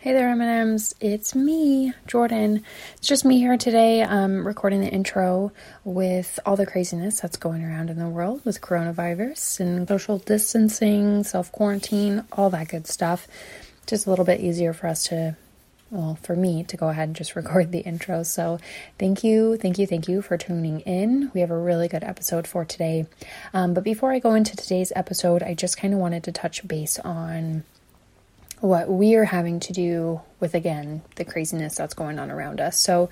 Hey there, M&Ms. It's me, Jordan. It's just me here today, um, recording the intro with all the craziness that's going around in the world with coronavirus and social distancing, self quarantine, all that good stuff. Just a little bit easier for us to, well, for me to go ahead and just record the intro. So, thank you, thank you, thank you for tuning in. We have a really good episode for today. Um, but before I go into today's episode, I just kind of wanted to touch base on what we are having to do with, again, the craziness that's going on around us. So,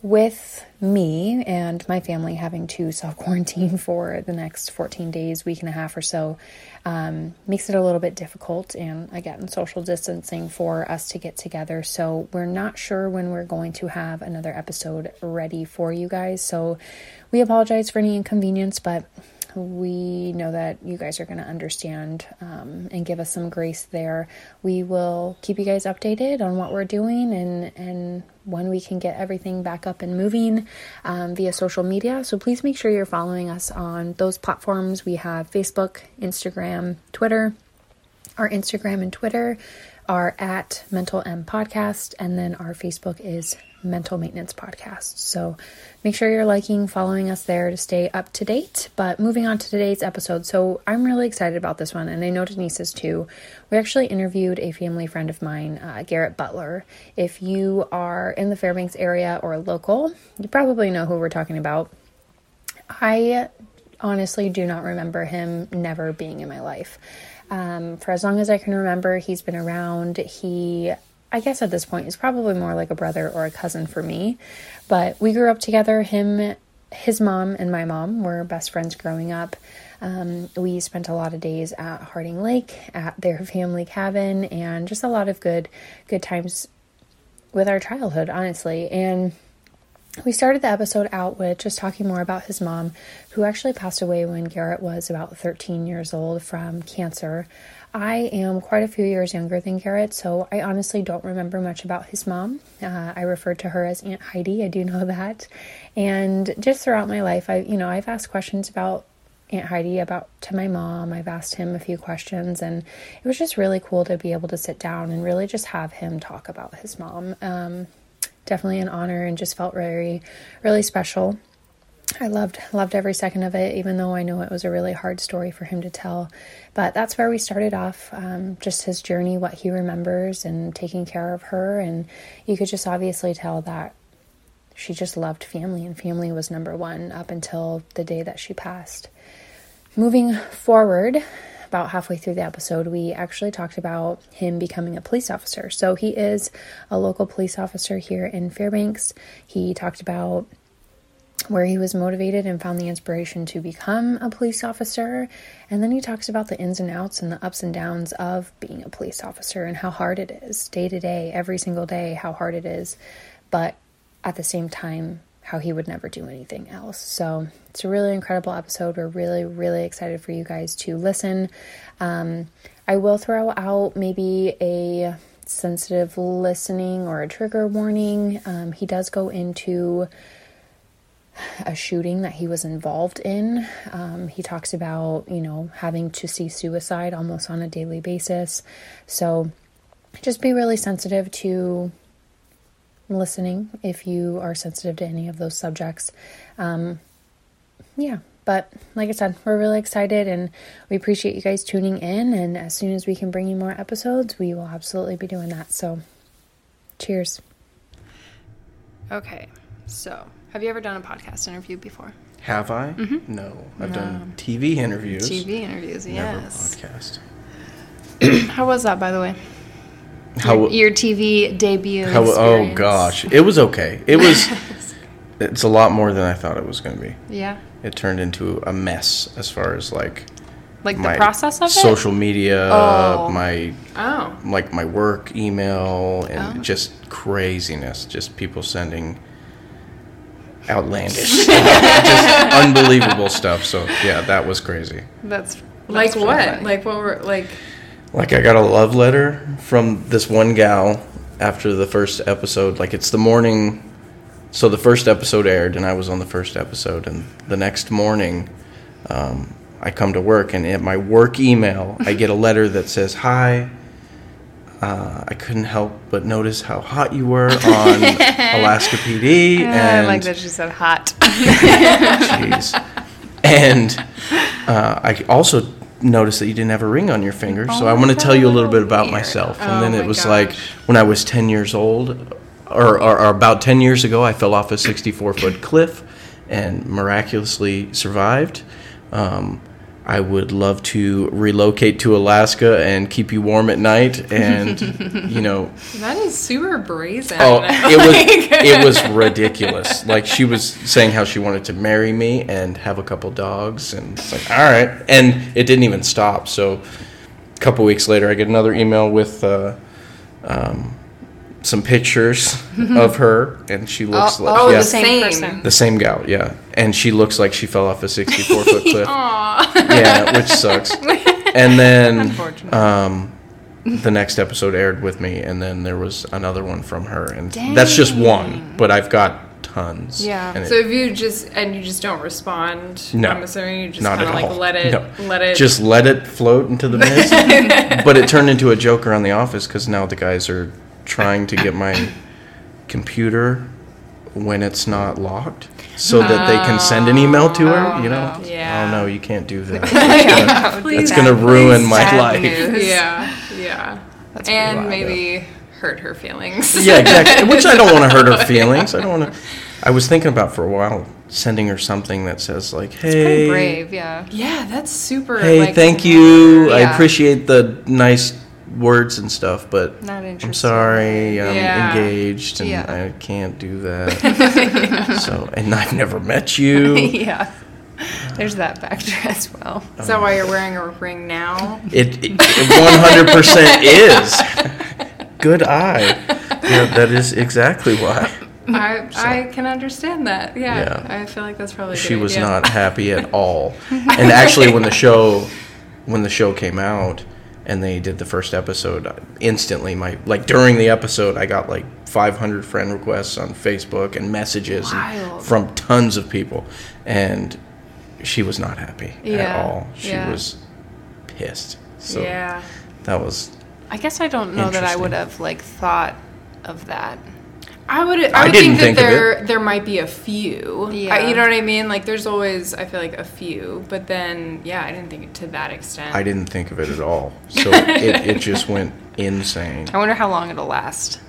with me and my family having to self quarantine for the next 14 days, week and a half or so, um, makes it a little bit difficult. And again, social distancing for us to get together. So, we're not sure when we're going to have another episode ready for you guys. So, we apologize for any inconvenience, but we know that you guys are going to understand um, and give us some grace there. We will keep you guys updated on what we're doing and and when we can get everything back up and moving um, via social media. So please make sure you're following us on those platforms. We have Facebook, Instagram, Twitter. Our Instagram and Twitter are at Mental M Podcast, and then our Facebook is mental maintenance podcast. So make sure you're liking, following us there to stay up to date. But moving on to today's episode. So I'm really excited about this one, and I know Denise is too. We actually interviewed a family friend of mine, uh, Garrett Butler. If you are in the Fairbanks area or local, you probably know who we're talking about. I honestly do not remember him never being in my life. Um, for as long as I can remember, he's been around. He I guess at this point, he's probably more like a brother or a cousin for me. But we grew up together. Him, his mom, and my mom were best friends growing up. Um, we spent a lot of days at Harding Lake at their family cabin, and just a lot of good, good times with our childhood, honestly. And we started the episode out with just talking more about his mom, who actually passed away when Garrett was about 13 years old from cancer. I am quite a few years younger than Garrett, so I honestly don't remember much about his mom. Uh, I refer to her as Aunt Heidi. I do know that, and just throughout my life, I you know I've asked questions about Aunt Heidi about to my mom. I've asked him a few questions, and it was just really cool to be able to sit down and really just have him talk about his mom. Um, definitely an honor, and just felt very, really special. I loved loved every second of it, even though I know it was a really hard story for him to tell. But that's where we started off, um, just his journey, what he remembers, and taking care of her. And you could just obviously tell that she just loved family, and family was number one up until the day that she passed. Moving forward, about halfway through the episode, we actually talked about him becoming a police officer. So he is a local police officer here in Fairbanks. He talked about where he was motivated and found the inspiration to become a police officer. And then he talks about the ins and outs and the ups and downs of being a police officer and how hard it is day to day, every single day, how hard it is. But at the same time, how he would never do anything else. So it's a really incredible episode. We're really, really excited for you guys to listen. Um, I will throw out maybe a sensitive listening or a trigger warning. Um, he does go into a shooting that he was involved in. Um, he talks about, you know, having to see suicide almost on a daily basis. So just be really sensitive to listening if you are sensitive to any of those subjects. Um, yeah, but like I said, we're really excited and we appreciate you guys tuning in. And as soon as we can bring you more episodes, we will absolutely be doing that. So, cheers. Okay, so have you ever done a podcast interview before? Have I? Mm-hmm. No, I've no. done TV interviews. TV interviews, yes. Never podcast. How was that, by the way? How your, your TV debut? How, oh gosh, it was okay. It was. it's a lot more than I thought it was going to be. Yeah. It turned into a mess as far as like. Like the process of it. Social media, oh. my oh. like my work email, and oh. just craziness. Just people sending outlandish, just unbelievable stuff. So yeah, that was crazy. That's, that's like what? Funny. Like what were like? Like I got a love letter from this one gal after the first episode. Like it's the morning. So the first episode aired, and I was on the first episode, and the next morning, um, I come to work, and in my work email, I get a letter that says, "Hi." Uh, I couldn't help but notice how hot you were on Alaska PD. I and like that she said hot. Jeez. And uh, I also noticed that you didn't have a ring on your finger. so I want to tell you a little bit about weird. myself. And Oh then it was like when I was 10 years old, or, or, or about 10 years ago, I fell off a 64 foot cliff and miraculously survived. Um, I would love to relocate to Alaska and keep you warm at night. And, you know, That is super brazen. Oh, it was it was ridiculous. Like she was saying how she wanted to marry me and have a couple dogs, and it's like, all right. And it didn't even stop. So a couple weeks later, I get another email with uh, um, some pictures of her, and she looks Oh, like oh, yeah, the same, Same. person. the same gal, yeah. And she looks like she fell off a sixty-four foot cliff. Yeah, which sucks. And then um, the next episode aired with me, and then there was another one from her, and that's just one. But I've got tons. Yeah. And it- So if you just and you just don't respond, No. I'm assuming you just not kind at of like all. let it No. let it just let it float into the mist. but it turned into a joke around the office because now the guys are trying to get my computer when it's not locked. So that they can send an email to her, oh, you know? Oh, no. Yeah. Oh no, you can't do that. That's gonna- Please, That's gonna ruin my life. news. yeah yeah That's and maybe hurt her feelings. Yeah, exactly. Which I don't want to hurt her feelings. I don't want to. I was thinking about for a while sending her something that says like, "Hey, Pretty brave, yeah. yeah, that's super. hey, like, thank you. I appreciate the nice words and stuff, but Not. I'm sorry, I'm Yeah. engaged and Yeah. I can't do that. so, and I've never met you. yeah. There's that factor as well. Is that why you're wearing a ring now? It it 100% is. Good eye. Yeah, that is exactly why. I I can understand that. Yeah, Yeah. I feel like that's probably. a she was idea. not happy at all. And actually, when the show when the show came out and they did the first episode, instantly my like during the episode, I got like 500 friend requests on Facebook and messages and from tons of people, and she was not happy at all. She yeah. was pissed. So yeah. that was I guess I don't know that I would have like thought of that. I would. I I would didn't think think that of there there might be a few. Yeah. I, you know what I mean? Like there's always I feel like a few, but then yeah, I didn't think it to that extent. I didn't think of it at all. So it, it just went insane. I wonder how long it'll last.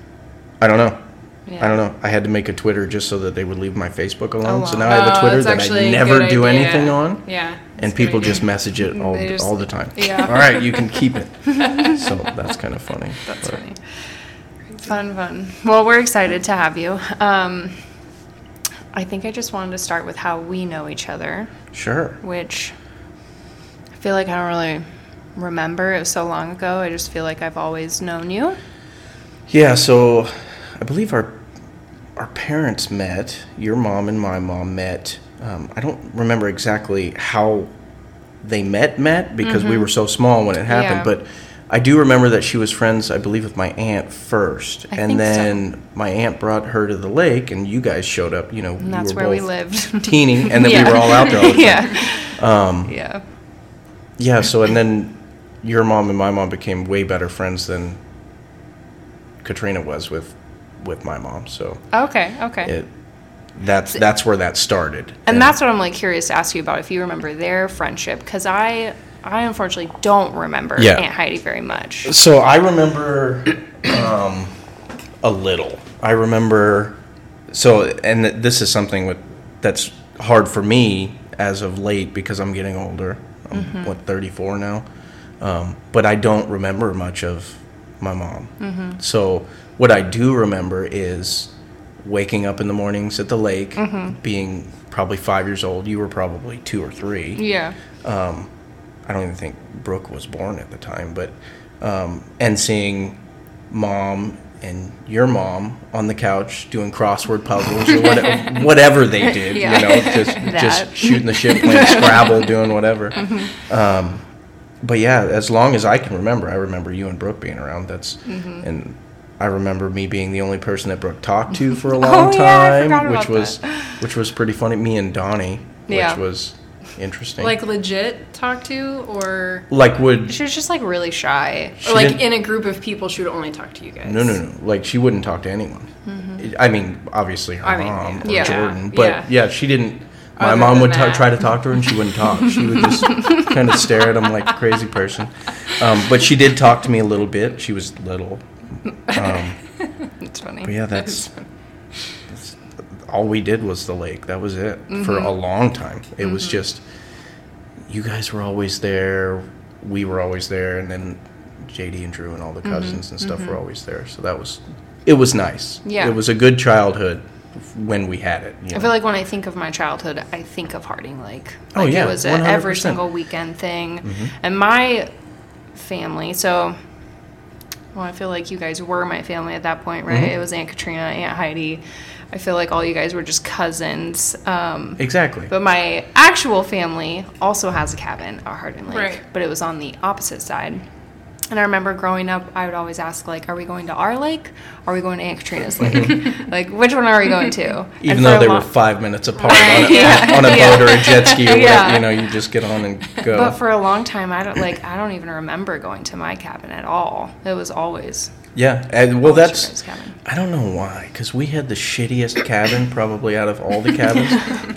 I don't know. Yeah. I don't know. I had to make a Twitter just so that they would leave my Facebook alone. Oh, So wow. now I have a Oh, Twitter that's that I never do idea. anything on, Yeah. and that's a good people just message it all, just- all the time. yeah. All right, you can keep it. so that's kind of funny. That's But funny. Fun, fun. Well, we're excited to have you. Um, I think I just wanted to start with how we know each other, Sure. which I feel like I don't really remember. It was so long ago. I just feel like I've always known you. Yeah. So I believe our our parents met. Your mom and my mom met. Um, I don't remember exactly how they met met because we were so small when it happened, Mm-hmm. Yeah. but. I do remember that she was friends, I believe, with my aunt first, I and think so. then my aunt brought her to the lake, and you guys showed up. You know, And that's we where we lived. teeny, and then Yeah. we were all out there all the time. yeah. Um, Yeah. yeah. So and then your mom and my mom became way better friends than Katrina was with with my mom. So Okay. Okay. it that's that's where that started. And that's what I'm like curious to ask you about if you remember their friendship because I I unfortunately don't remember Yeah. Aunt Heidi very much. So I remember um, a little. I remember. So and this is something with that's hard for me as of late because I'm getting older. I'm what 34 now, um, but I don't remember much of my mom. So what I do remember is waking up in the mornings at the lake, being probably five years old. You were probably two or three. Yeah. I don't even think Brooke was born at the time, but um, and seeing mom and your mom on the couch doing crossword puzzles or whatever, whatever they did, Yeah. you know, just That. just shooting the shit, playing Scrabble, doing whatever. Um, but yeah, as long as I can remember, I remember you and Brooke being around. That's and I remember me being the only person that Brooke talked to for a long Oh, yeah, time, forgot which was which was pretty funny. Me and Donnie, which Yeah. was interesting. Like legit talk to, or, like would She was just like really shy. Or like in a group of people, she would only talk to you guys. no no no like she wouldn't talk to anyone. I mean, obviously her Mm-hmm. I mean, mom or yeah. Jordan, but Yeah. yeah. she didn't. My Other mom would ta- try to talk to her and she wouldn't talk. She would just kind of stare at him like a crazy person. Um, but she did talk to me a little bit. She was little. Um, It's funny. But yeah, that's, that's all we did was the lake. That was it for Mm-hmm. a long time. It was just you guys were always there, we were always there, and then JD and Drew and all the Mm-hmm. cousins and stuff were always there. So that was it was nice. Yeah. it was a good childhood when we had it. you I know. feel like when I think of my childhood, I think of Harding Lake. Oh, Like yeah, it was a every 100%. single weekend thing. And my family, so well, I feel like you guys were my family at that point, right? It was Aunt Katrina, Aunt Heidi. I feel like all you guys were just cousins. Um, exactly. but my actual family also has a cabin at Harding Lake, Right. but it was on the opposite side. And I remember growing up, I would always ask, like, are we going to our lake? Or are we going to Aunt Katrina's lake? Mm-hmm. like, which one are we going to? Even for though they lo- were five minutes apart Right, on, a, yeah, on a yeah. boat or a jet ski or whatever, Yeah. you know, you just get on and go. But for a long time, I don't like. I don't even remember going to my cabin at all. It was always yeah, and well, that's. I don't know why, because we had the shittiest cabin probably out of all the cabins.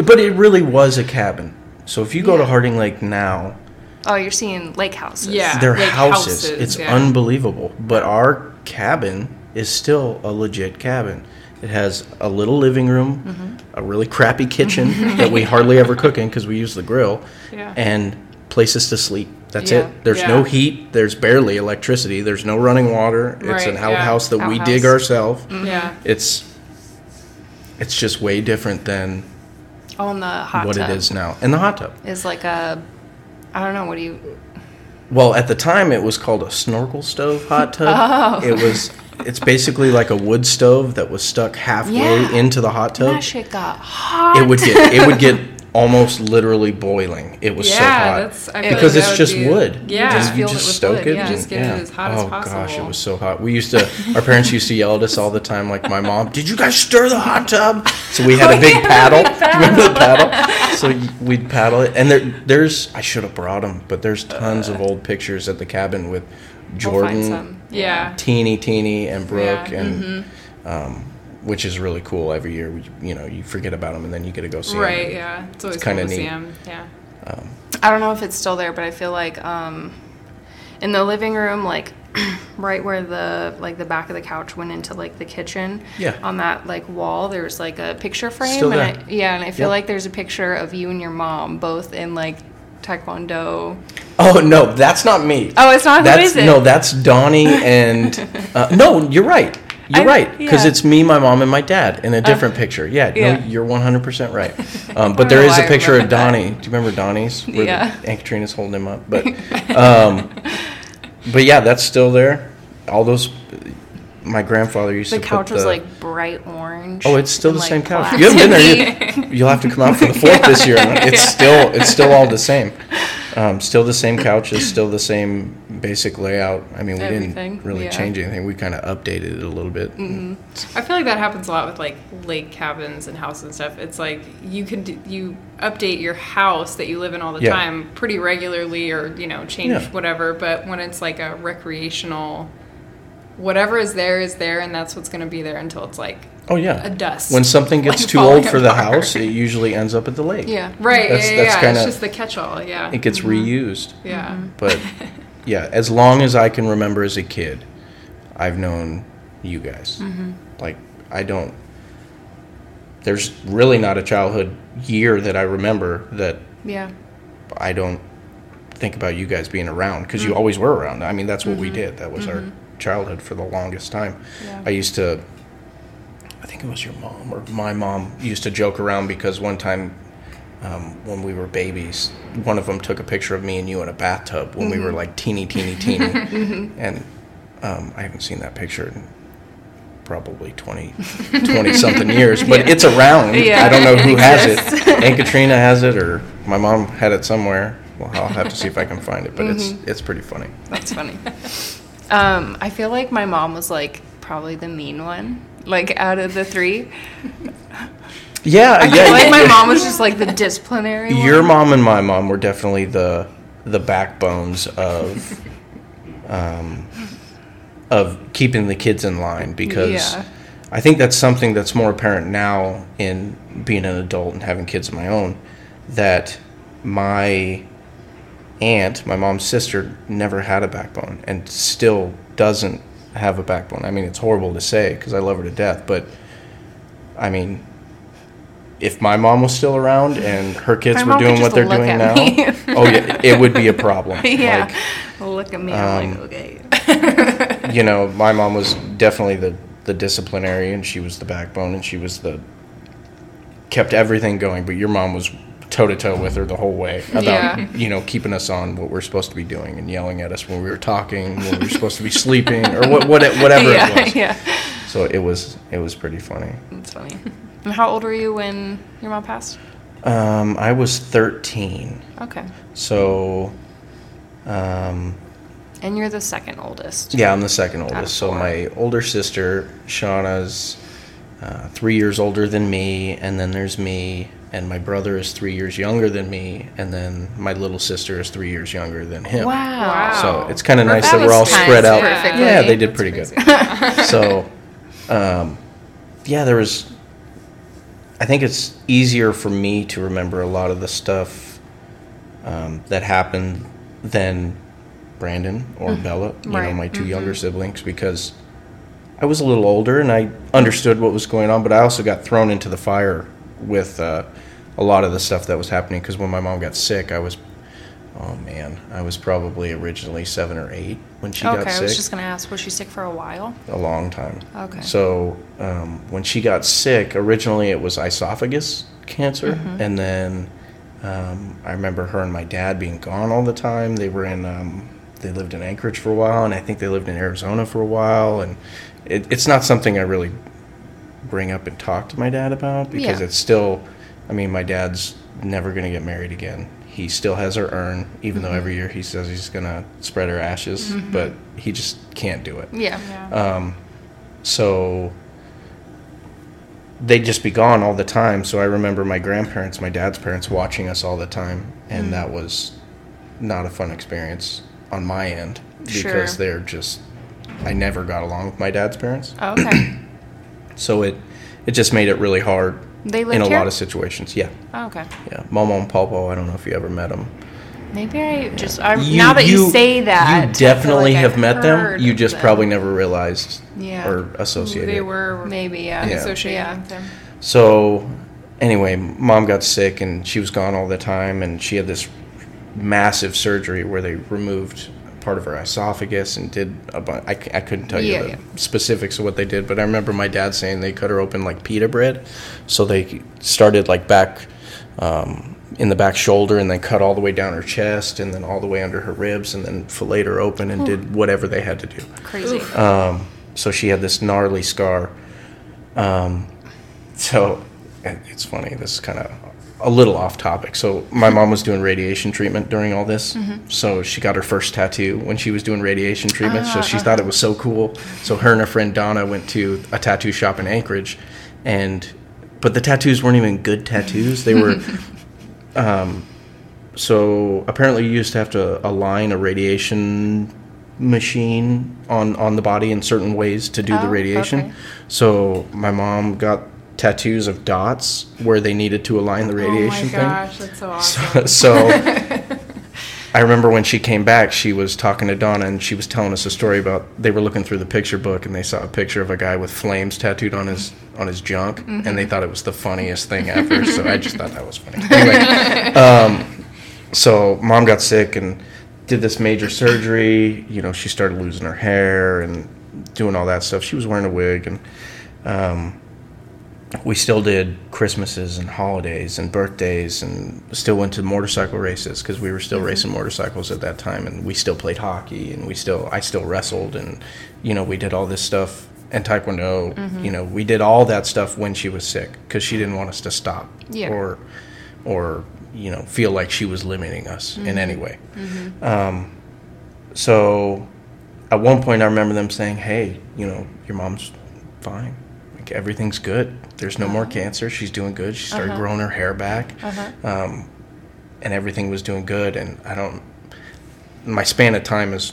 but it really was a cabin. So if you go to Harding Lake now, Oh, you're seeing lake houses. Yeah. they're like houses. houses, It's yeah. unbelievable. But our cabin is still a legit cabin. It has a little living room, Mm-hmm. a really crappy kitchen that we hardly ever cook in because we use the grill, Yeah. and places to sleep. That's Yeah. it. There's no heat. There's barely electricity. There's no running water. It's Right, an yeah. outhouse that we dig ourselves. Yeah. It's it's just way different than On the hot what tub it is now. And the hot tub. is like a. I don't know. What do you? Well, at the time, it was called a snorkel stove hot tub. Oh. It was. It's basically like a wood stove that was stuck halfway Yeah. into the hot tub. That shit got hot. It would get. It would get almost literally boiling. It was so hot that's- because like it's just be- wood. Yeah. you Just just, it stoke wood, it. yeah. Just get it as hot as oh gosh, it was so hot. We used to. Our parents used to yell at us all the time, like my mom. Did you guys stir the hot tub? So we had Oh, a big paddle. Remember the paddle? So we'd paddle it, and there, there's. I should have brought them, but there's tons of old pictures at the cabin with We'll Jordan, find. Yeah. Teeny, Teeny, and Brooke, Yeah. and um, which is really cool. Every year, we, you know, you forget about them, and then you get to go see 'em. Right. Yeah. It's always kinda cool to see neat. him. Yeah. I don't know if it's still there, but I feel like um, in the living room, like right where the like the back of the couch went into like the kitchen. Yeah. On that like wall, there's like a picture frame. Still and. I, yeah, and I feel Yep. like there's a picture of you and your mom both in like taekwondo. Oh no, that's not me. Oh, it's not. Who That's is it? no, that's Donnie and uh, no, you're right. You're I- right because yeah. it's me, my mom, and my dad in a different picture. Yeah, yeah. no, you're 100 percent right. Um, but there don't is know a picture of remember that. Donnie. Do you remember Donnie's? Where Yeah. The, Aunt Katrina's holding him up, but um, but yeah, that's still there. All those. My grandfather used The to couch put was like bright orange. Oh, it's still the like, same couch. You haven't been there. You, you'll have to come out for the fourth this year. It's still it's still all the same. Um, still the same couches, still the same basic layout. I mean, we Everything, didn't really yeah. change anything. We kind of updated it a little bit. Mm-hmm. I feel like that happens a lot with like lake cabins and houses and stuff. It's like you can do, you update your house that you live in all the Yeah. time pretty regularly, or you know change Yeah. whatever. But when it's like a recreational, whatever is there is there, and that's what's going to be there until it's like Oh yeah. a dust. When something gets like too old for the house, it usually ends up at the lake. Yeah. right. That's- yeah, that's yeah, yeah. kinda- it's just the catch-all. Yeah. It gets mm-hmm. reused. yeah. But yeah, as long as I can remember as a kid, I've known you guys. Mm-hmm. Like I don't. There's really not a childhood year that I remember that Yeah. I don't think about you guys being around because Mm. you always were around. I mean, that's what we Mm-hmm. did. That was our childhood for the longest time. Yeah. I used to, I think it was your mom or my mom used to joke around because one time um, when we were babies, one of them took a picture of me and you in a bathtub when we Mm-hmm. were like teeny, teeny, teeny. And um, I haven't seen that picture in probably 20, 20 something years, but it's around. Yeah. I don't know who It has it. Aunt Katrina has it, or my mom had it somewhere. Well, I'll have to see if I can find it, but Mm-hmm. it's it's pretty funny. That's funny. um, I feel like my mom was like probably the mean one. Like out of the three, Yeah, I yeah. feel like my mom was just like the disciplinary. Your one. mom and my mom were definitely the the backbones of um, of keeping the kids in line because Yeah. I think that's something that's more apparent now in being an adult and having kids of my own that my aunt, my mom's sister, never had a backbone and still doesn't have a backbone. I mean, it's horrible to say because I love her to death, but I mean, if my mom was still around and her kids were doing what they're doing now, oh yeah, it would be a problem. yeah. Like, Look at me. I'm um, like, okay. you know, my mom was definitely the the disciplinary, and she was the backbone, and she was the kept everything going. But your mom was toe to toe with her the whole way about Yeah. you know keeping us on what we're supposed to be doing and yelling at us when we were talking, when we were supposed to be sleeping, or what, what whatever yeah, it was. yeah. So it was it was pretty funny. That's funny. And how old were you when your mom passed? Um, I was thirteen, Okay. so. Um, And you're the second oldest. Yeah, I'm the second oldest. So my older sister, Shauna's uh, three years older than me, and then there's me, and my brother is three years younger than me, and then my little sister is three years younger than him. Wow. So it's kind of nice That that we're all spread out. perfectly. Yeah, they did That's pretty good. so, um, yeah, there was. I think it's easier for me to remember a lot of the stuff um, that happened than Brandon or Bella, you know, Mm-hmm. My 2 younger siblings, because I was a little older and I understood what was going on, but I also got thrown into the fire with uh, a lot of the stuff that was happening. Because when my mom got sick, I was, oh man, I was probably originally seven or eight when she okay, got sick. Okay, I was just gonna ask, was she sick for a while? a long time. Okay. So um, when she got sick, originally it was esophagus cancer, and then um, I remember her and my dad being gone all the time. They were in, um, they lived in Anchorage for a while, and I think they lived in Arizona for a while. And it, it's not something I really bring up and talk to my dad about because Yeah. it's still, I mean, my dad's never going to get married again. He still has her urn, even though mm-hmm. every year he says he's going to spread her ashes, mm-hmm. but he just can't do it. Yeah. Yeah. Um, so they'd just be gone all the time. So I remember my grandparents, my dad's parents, watching us all the time, and mm. that was not a fun experience on my end because Sure. they're just. I never got along with my dad's parents, Oh, okay. so it it just made it really hard They in a here. lot of situations. Yeah, Oh, okay. yeah. Momo and Popo. I don't know if you ever met them. Maybe I just I now that you, say that, you definitely like have I've met them. You just them. probably never realized Yeah. or associated. They were maybe yeah. Yeah. associated Yeah. with them. So, anyway, mom got sick and she was gone all the time, and she had this massive surgery where they removed part of her esophagus and did a bunch. I couldn't tell you Yeah, the yeah. specifics of what they did, but I remember my dad saying they cut her open like pita bread. So they started like back um, in the back shoulder and then cut all the way down her chest and then all the way under her ribs and then filleted her open and did whatever they had to do. Crazy. Um, so she had this gnarly scar. Um, so it's funny. This is kind of a little off topic. So my mom was doing radiation treatment during all this. So she got her first tattoo when she was doing radiation treatment. so she thought it was so cool. So her and her friend Donna went to a tattoo shop in Anchorage, and but the tattoos weren't even good tattoos. They were. um, so apparently, you used to have to align a radiation machine on on the body in certain ways to do the Oh, radiation. okay. So my mom got tattoos of dots where they needed to align the radiation oh my gosh, that's so awesome. thing. So I remember when she came back, she was talking to Donna and she was telling us a story about they were looking through the picture book and they saw a picture of a guy with flames tattooed on his on his junk and Mm-hmm. they thought it was the funniest thing ever. so I just thought that was funny. Anyway, um, so mom got sick and did this major surgery. You know, she started losing her hair and doing all that stuff. She was wearing a wig and um, we still did Christmases and holidays and birthdays and still went to motorcycle races because we were still mm-hmm. racing motorcycles at that time and we still played hockey and we still I still wrestled and you know we did all this stuff and taekwondo. Mm-hmm. You know we did all that stuff when she was sick because she didn't want us to stop Yeah. or or you know feel like she was limiting us in mm-hmm. any way. Um, so at one point, I remember them saying, "Hey, you know, your mom's fine. Like everything's good. There's no more uh-huh. cancer. She's doing good. She started uh-huh. growing her hair back, uh-huh. um, and everything was doing good." And I don't. My span of time is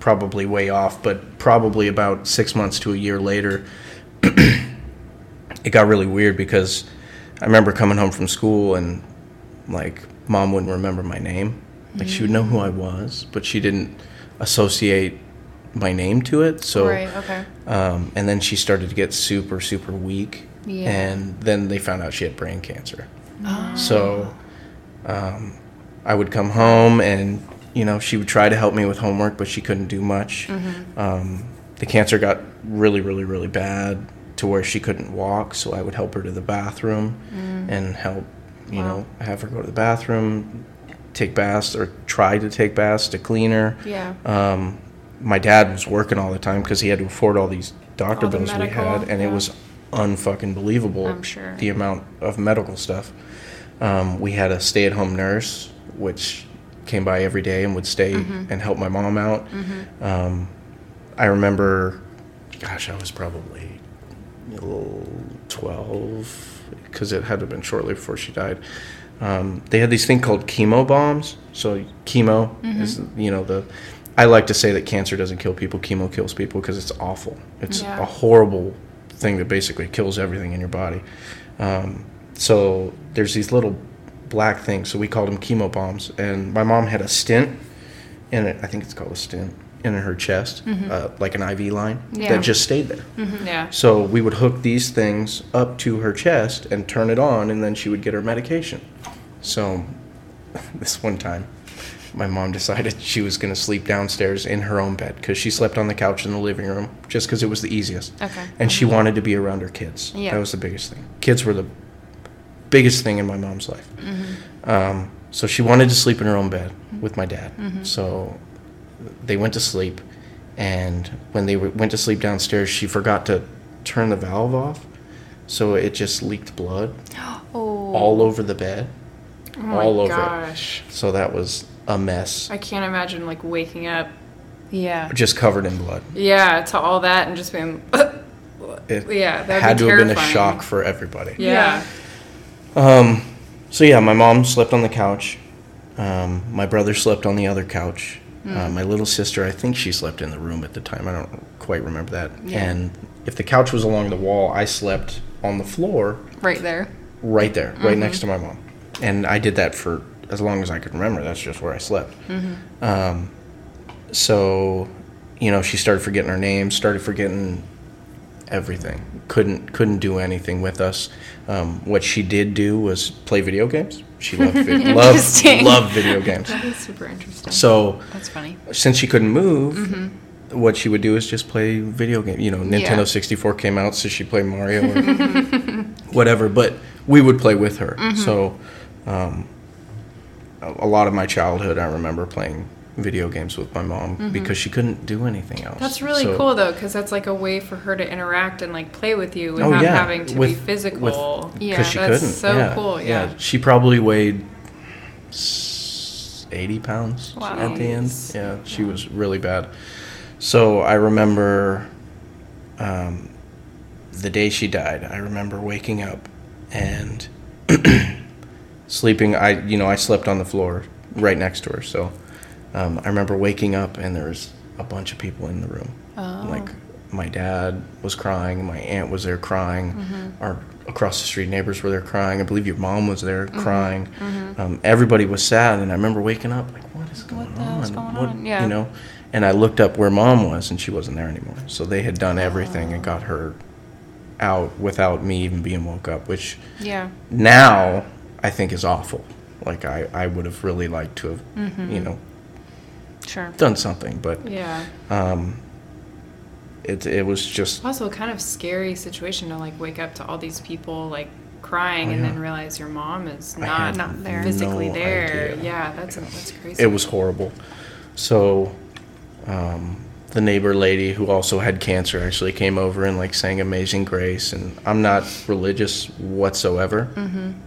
probably way off, but probably about six months to a year later, it got really weird because I remember coming home from school and like mom wouldn't remember my name. Like she would know who I mm. was, but she didn't associate my name to it. So, Right, okay. um, and then she started to get super, super weak. Yeah. And then they found out she had brain cancer. So, um, I would come home and, you know, she would try to help me with homework, but she couldn't do much. Mm-hmm. Um, the cancer got really, really, really bad to where she couldn't walk. So I would help her to the bathroom and help, you know, have her go to the bathroom, take baths or try to take baths to clean her. Yeah. Um, my dad was working all the time because he had to afford all these doctor All the bills we had, and it was unfucking believable. I'm sure. the amount of medical stuff. Um, we had a stay-at-home nurse, which came by every day and would stay Mm-hmm. and help my mom out. Um, I remember, gosh, I was probably twelve because it had to have been shortly before she died. Um, they had these thing called chemo bombs. So chemo is Mm-hmm. you know the. I like to say that cancer doesn't kill people. Chemo kills people because it's awful. It's Yeah. a horrible thing that basically kills everything in your body. Um, so there's these little black things. So we called them chemo bombs. And my mom had a stent in it. I think it's called a stent in her chest, uh, like an IV line Yeah. that just stayed there. Yeah. So we would hook these things up to her chest and turn it on, and then she would get her medication. So this one time, my mom decided she was going to sleep downstairs in her own bed because she slept on the couch in the living room just because it was the easiest. Okay. And she wanted to be around her kids. Yeah. That was the biggest thing. Kids were the biggest thing in my mom's life. Mm-hmm. Um, so she wanted to sleep in her own bed with my dad. Mm-hmm. So they went to sleep, and when they w- went to sleep downstairs, she forgot to turn the valve off, so it just leaked blood Oh. all over the bed, Oh my all over it. gosh. So that was a mess, I can't imagine like waking up. Yeah. just covered in blood. Yeah, to all that and just being. It Yeah, that had to have been a shock for everybody. yeah. Um, so yeah, my mom slept on the couch. Um, my brother slept on the other couch. Uh, my little sister, I think she slept in the room at the time. I don't quite remember that. Yeah. And if the couch was along the wall, I slept on the floor Right there. right there, right next to my mom. And I did that for as long as I could remember. That's just where I slept. Um, so, you know, she started forgetting her name, started forgetting everything. Couldn't couldn't do anything with us. Um, what she did do was play video games. She loved vid- loved loved video games. That is super interesting. So That's funny. since she couldn't move, what she would do is just play video game. You know, Nintendo Yeah. 64 came out, so she played Mario or whatever. But we would play with her. So um, a, lot of my childhood, I remember playing video games with my mom because she couldn't do anything else. That's really So- cool though, because that's like a way for her to interact and like play with you Oh, without yeah, having to be with- physical. Yeah, she that's couldn't. so yeah, cool, yeah. She probably weighed 80 pounds Wow. at the end. Yeah, she was really bad. So I remember um, the day she died. I remember waking up and sleeping. I, you know, I slept on the floor right next to her. So um, I remember waking up and there was a bunch of people in the room. Oh. Like my dad was crying, my aunt was there crying, Mm-hmm. our across the street neighbors were there crying. I believe your mom was there Mm-hmm. crying. Um, everybody was sad, and I remember waking up like, "What is going What the on? going What-" on? Yeah. you know." And I looked up where mom was, and she wasn't there anymore. So they had done everything and got her out without me even being woke up, which Yeah. now I think is awful. Like I, I would have really liked to have, Mm-hmm. you know, Sure. done something, but Yeah. um, it it was just Also, a kind of scary situation to like wake up to all these people like crying Oh, and then realize your mom is not Not there. physically no there. idea. Yeah, that's that's crazy. it was horrible. So, um, the neighbor lady who also had cancer actually came over and like sang "Amazing Grace." And I'm not religious whatsoever,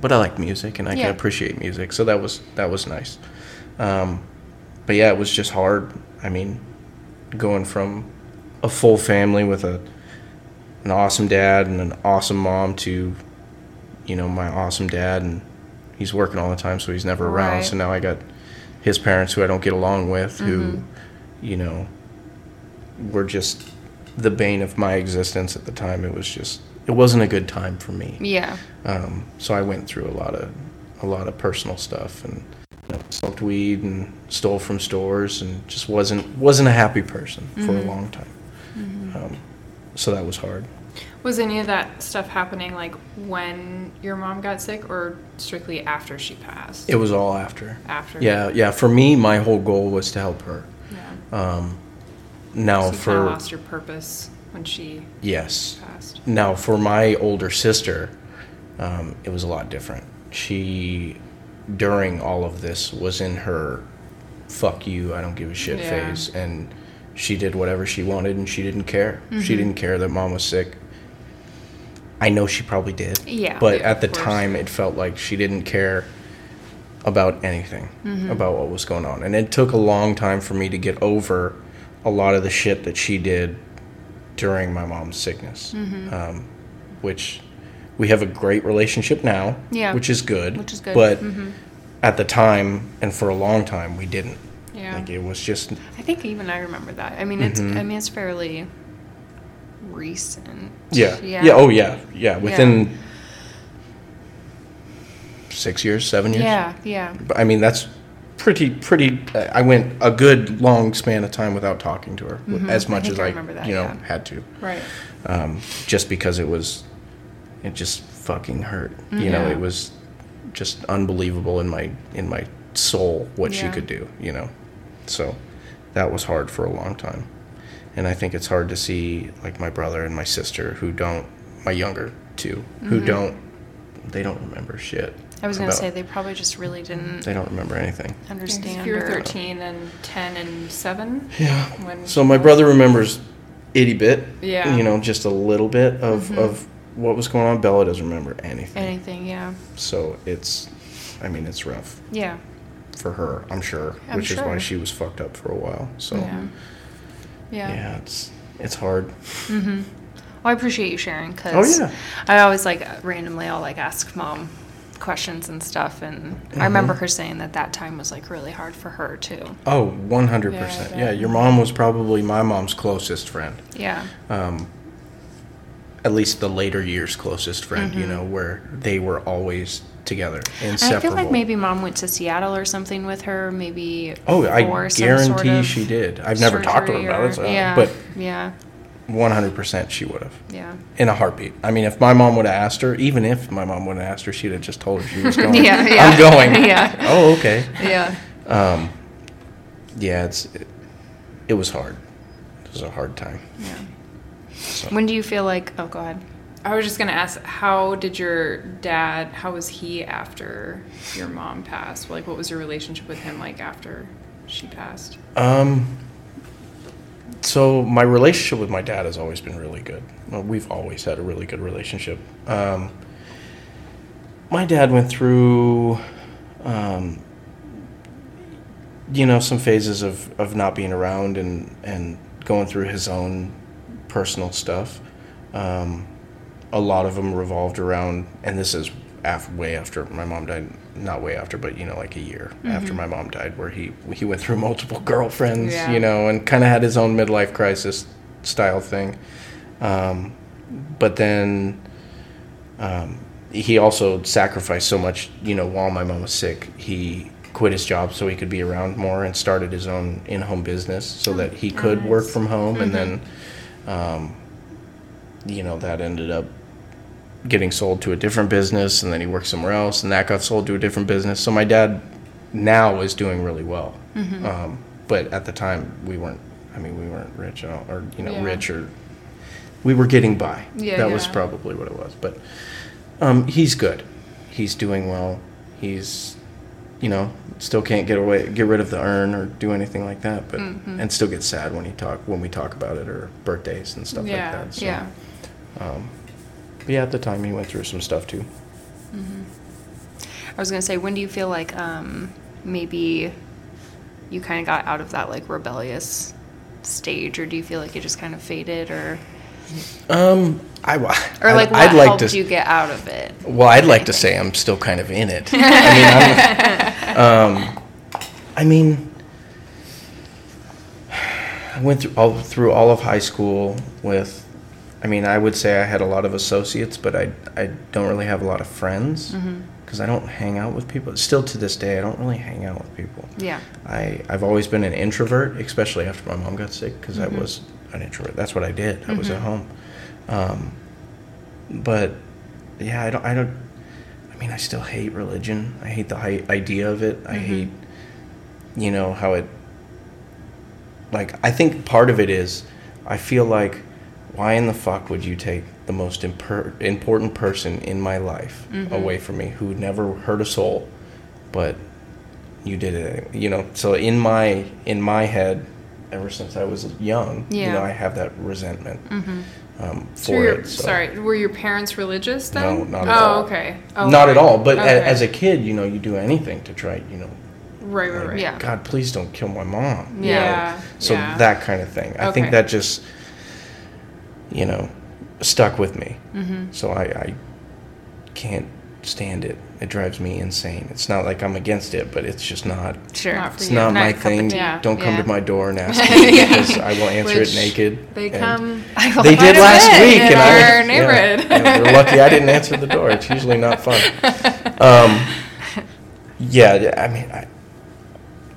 but I like music and I Yeah. can appreciate music. So that was that was nice. Um, but yeah, it was just hard. I mean, going from a full family with a an awesome dad and an awesome mom to you know my awesome dad and he's working all the time so he's never around Right. so now i got his parents who i don't get along with who you know were just the bane of my existence at the time it was just it wasn't a good time for me Yeah. um, so I went through a lot of a lot of personal stuff and you know, smoked weed and stole from stores and just wasn't wasn't a happy person for a long time. Um, so that was hard. Was any of that stuff happening like when your mom got sick or strictly after she passed? It was all after. after. Yeah, yeah. For me, my whole goal was to help her. Yeah. Um, now for kind of lost your purpose when she yes, passed. Now, for my older sister, um, it was a lot different. She, during all of this, was in her fuck you, I don't give a shit Yeah. phase. And she did whatever she wanted and she didn't care. Mm-hmm. She didn't care that mom was sick. I know she probably did. Yeah. But Yeah, at the of course. time, it felt like she didn't care about anything, Mm-hmm. about what was going on. And it took a long time for me to get over a lot of the shit that she did during my mom's sickness, Mm-hmm. um, which we have a great relationship now, Yeah. which is good. Which is good. But Mhm. at the time and for a long time, we didn't. Yeah. Like it was just I think even I remember that. I mean, it's. Mm-hmm. I mean, it's fairly recent. yeah, Yeah. yeah, oh yeah, yeah. Within six years, seven years. Yeah. Yeah. But, I mean, that's pretty pretty. I went a good long span of time without talking to her, as much Mm-hmm. think as I I, remember that, you know, yeah. had to. Right. um, just because it was, it just fucking hurt. You know, it was just unbelievable in my in my soul what she could do. You know, so that was hard for a long time, and I think it's hard to see like my brother and my sister who don't, my younger two, who don't, they don't remember shit. Mm-hmm. I was gonna say they probably just really didn't they don't remember anything. understand. If you were or- 13 and 10 and 7. Yeah. When So my brother remembers itty bit. Yeah. Mm-hmm. You know, just a little bit of, of what was going on. Bella doesn't remember anything. Anything. Yeah. So it's, I mean, it's rough Yeah. for her, I'm sure, I'm which is why sure. she was fucked up for a while. So Yeah. yeah, Yeah. it's it's hard. Well, I appreciate you sharing because Oh, yeah. I always like randomly I'll like ask mom questions and stuff, and Mm-hmm. I remember her saying that that time was like really hard for her too. Oh, 100%. Yeah, Yeah, your mom was probably my mom's closest friend. Yeah. um, At least the later years closest friend, you know, where they were always together, Mm-hmm. And inseparable. I feel like maybe mom went to Seattle or something with her, maybe. Oh, I for some guarantee sort of she did. I've never talked to her about or- it, so, yeah, but yeah, 100% she would have. yeah. In a heartbeat. I mean, if my mom would have asked her, even if my mom would have asked her, she'd have just told her she was going. Yeah, yeah. I'm going. Yeah. Oh, okay. Yeah. Um, Yeah, it's it, it was hard. It was a hard time. Yeah. When do you feel like? Oh, go ahead. I was just going to ask, how did your dad, how was he after your mom passed? Like, what was your relationship with him like after she passed? Um, so my relationship with my dad has always been really good. Well, we've always had a really good relationship. Um, my dad went through, um, you know, some phases of, of not being around and, and going through his own personal stuff. Um, a lot of them revolved around, and this is af- way after my mom died. Not way after, but you know, like a year after my mom died, where he he went through multiple girlfriends, Yeah. you know, and kind of had his own midlife crisis style thing. Um, but then um, he also sacrificed so much, you know, while my mom was sick. He quit his job so he could be around more and started his own in-home business so that he could work from home. And then, um, you know, that ended up getting sold to a different business, and then he worked somewhere else, and that got sold to a different business. So my dad now is doing really well, um, but at the time we weren't. I mean, we weren't rich, at all, or you know, Yeah. rich, or we were getting by. Yeah, that was probably what it was. But um, he's good. He's doing well. He's, you know, still can't get away, get rid of the urn or do anything like that. But Mm-hmm. and still get sad when he talk when we talk about it or birthdays and stuff Yeah, like that. So, Yeah. But yeah, at the time he went through some stuff too. I was gonna say, when do you feel like um, maybe you kind of got out of that like rebellious stage, or do you feel like it just kind of faded, or Um, I, or like what I'd like helped to. you get out of it? Well, I'd like to say I'm still kind of in it. I mean, um, I mean, I went through all through all of high school with. I mean, I would say I had a lot of associates, but I I don't really have a lot of friends mm-hmm. because I don't hang out with people. Still to this day, I don't really hang out with people. Yeah. I I've always been an introvert, especially after my mom got sick, because I mm-hmm. was an introvert. That's what I did. I was at mm-hmm. home. Um, but yeah, I don't. I don't. I mean, I still hate religion. I hate the hi- idea of it. I hate, you know, how it. Like, I think part of it is, I feel like, why in the fuck would you take the most imper- important person in my life away from me, who never hurt a soul, but you did it, you know? So in my in my head, ever since I was young, you know, I have that resentment um, So for your, it. So. Sorry, were your parents religious then? No, not at oh, all. okay. Oh, Not at all. But a- as a kid, you know, you do anything to try, you know, right, right, right. Yeah. God, please don't kill my mom. you Yeah. know? So yeah. that kind of thing. I think that just, you know, stuck with me. Mm-hmm. So I, I can't stand it. It drives me insane. It's not like I'm against it, but it's just not. Sure. Not It's you. not Not my a cup of thing. Yeah. Don't come Yeah. to my door and ask me because I will answer Which it naked. They come. They did last week, in and I our neighborhood. yeah, they're lucky I didn't answer the door. It's usually not fun. Um, yeah, I mean, I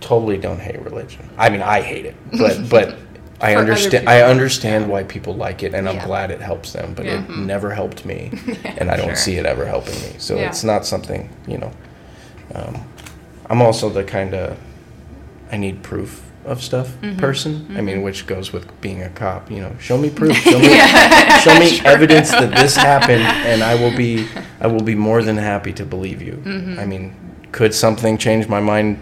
totally don't hate religion. I mean, I hate it, but but I understand. I understand why people like it, and I'm Yeah. glad it helps them. But Yeah. it never helped me, and I don't Sure. see it ever helping me. So it's not something you know. Um, I'm also the kind of I need proof of stuff Mm-hmm. person. I mean, which goes with being a cop. You know, show me proof. Show me, show me evidence that this happened, and I will be I will be more than happy to believe you. Mm-hmm. I mean, could something change my mind?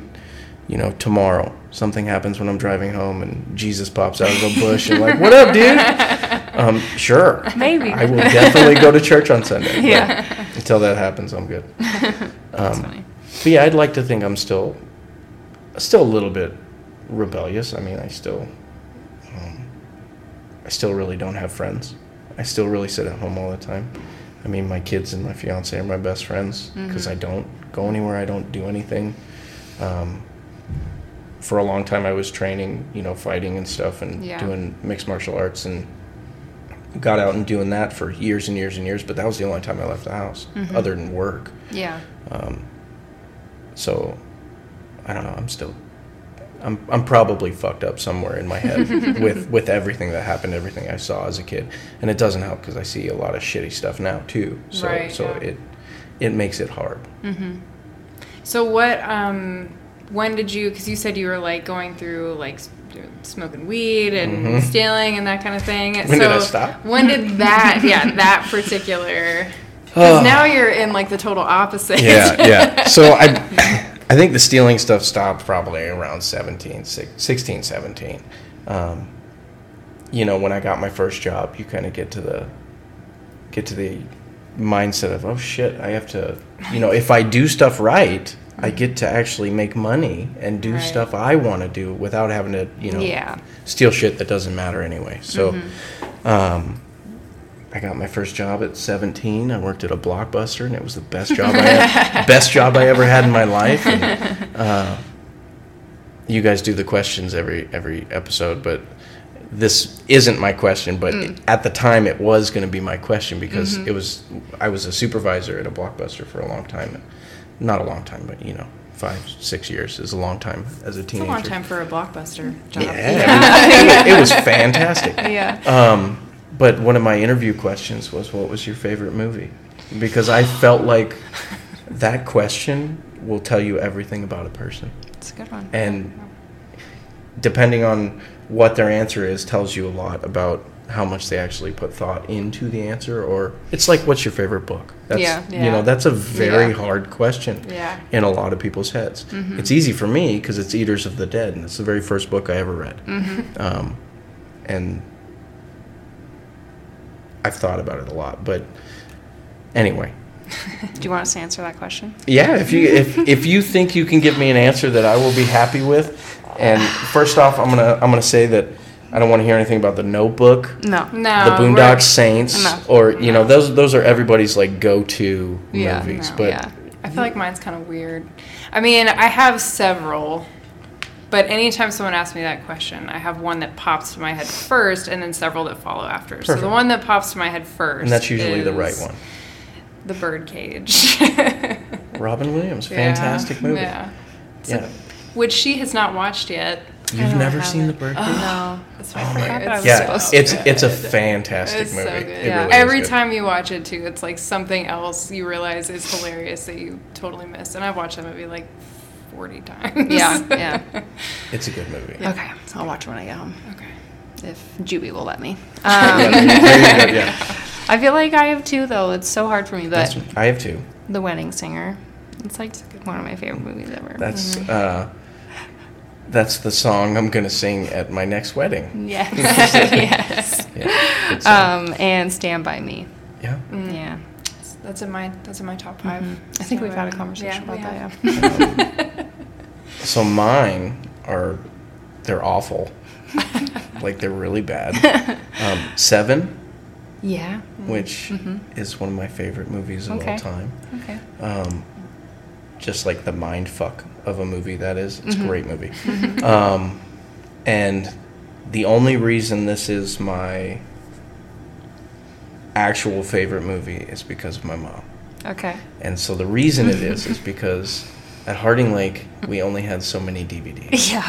You know, tomorrow something happens when I'm driving home, and Jesus pops out of a bush and like, "What up, dude?" Um, sure, Maybe. I will definitely go to church on Sunday. Yeah. Until that happens, I'm good. That's Um, funny. but yeah, I'd like to think I'm still, still a little bit rebellious. I mean, I still, um, I still really don't have friends. I still really sit at home all the time. I mean, my kids and my fiance are my best friends because I don't go anywhere. I don't do anything. Um, for a long time, I was training, you know, fighting and stuff, and Yeah. doing mixed martial arts, and got out and doing that for years and years and years. But that was the only time I left the house, other than work. Yeah. Um, so I don't know. I'm still. I'm I'm probably fucked up somewhere in my head with with everything that happened, everything I saw as a kid, and it doesn't help because I see a lot of shitty stuff now too. So Right, so yeah. it it makes it hard. Mhm. So what? Um, when did you? Because you said you were like going through like smoking weed and stealing and that kind of thing. Mm-hmm. When so did I stop? When did that? yeah, that particular. Because now you're in like the total opposite. yeah, yeah. So I, I think the stealing stuff stopped probably around 17, 16, 17. Um, you know, when I got my first job, you kind of get to the, get to the mindset of, oh shit, I have to, you know, if I do stuff right, I get to actually make money and do Right. stuff I want to do without having to, you know, Yeah. steal shit that doesn't matter anyway. So, um, I got my first job at 17. I worked at a Blockbuster, and it was the best job I best job I ever had in my life. And, uh, you guys do the questions every every episode, but this isn't my question. But at the time, it was going to be my question because it was I was a supervisor at a Blockbuster for a long time. Not a long time, but you know, five six years is a long time as a teenager. It's a long time for a blockbuster job. Yeah, it, was, it was fantastic. Yeah. Um, but one of my interview questions was, "What was your favorite movie?" Because I felt like that question will tell you everything about a person, It's a good one. and depending on what their answer is, tells you a lot about how much they actually put thought into the answer. Or it's like, "What's your favorite book?" That's, Yeah. You know, that's a very Yeah. hard question Yeah. in a lot of people's heads. It's easy for me because it's Eaters of the Dead, and it's the very first book I ever read. Um, and I've thought about it a lot, but anyway, Do you want us to answer that question? yeah. If you if if you think you can give me an answer that I will be happy with, and first off, I'm gonna I'm gonna say that I don't want to hear anything about the Notebook, No. No, the we're- Boondock Saints, No. or you know those those are everybody's like go to Yeah, movies. no, but yeah. I feel like mine's kind of weird. I mean, I have several, but anytime someone asks me that question, I have one that pops to my head first, and then several that follow after. So the one that pops to my head first, and that's usually the right one. The Birdcage. Robin Williams, Yeah, fantastic movie. Yeah. Yeah. Which she has not watched yet. You've never seen it. The Birdcage? No. It's my Oh my favorite. God. It's yeah, so it's good. it's a fantastic It's movie. so good. It Yeah. really is Every good. time you watch it too, it's like something else you realize is hilarious that you totally missed. And I've watched that movie like forty times. Yeah, yeah. It's a good movie. Okay, I'll watch it when I get home. Okay. If Juby will let me. Um, there yeah. I feel like I have two though. It's so hard for me. But That's, I have two. The Wedding Singer. It's like one of my favorite movies ever. That's Mm-hmm. uh, that's the song I'm gonna sing at my next wedding. yes, yes. Yeah. Um, and Stand by Me. yeah. Yeah, That's in my that's in my top 5 I think we've had a conversation Yeah, about that. Yeah. So mine are they're awful. like they're really bad. Um, Seven, yeah. which is one of my favorite movies of Mm-hmm. Okay. all time. Okay. Um, just like the mind fuck of a movie that is. It's Mm-hmm. a great movie. Um, and the only reason this is my actual favorite movie is because of my mom. Okay. And so the reason it is is because at Harding Lake we only had so many DVDs. Yeah.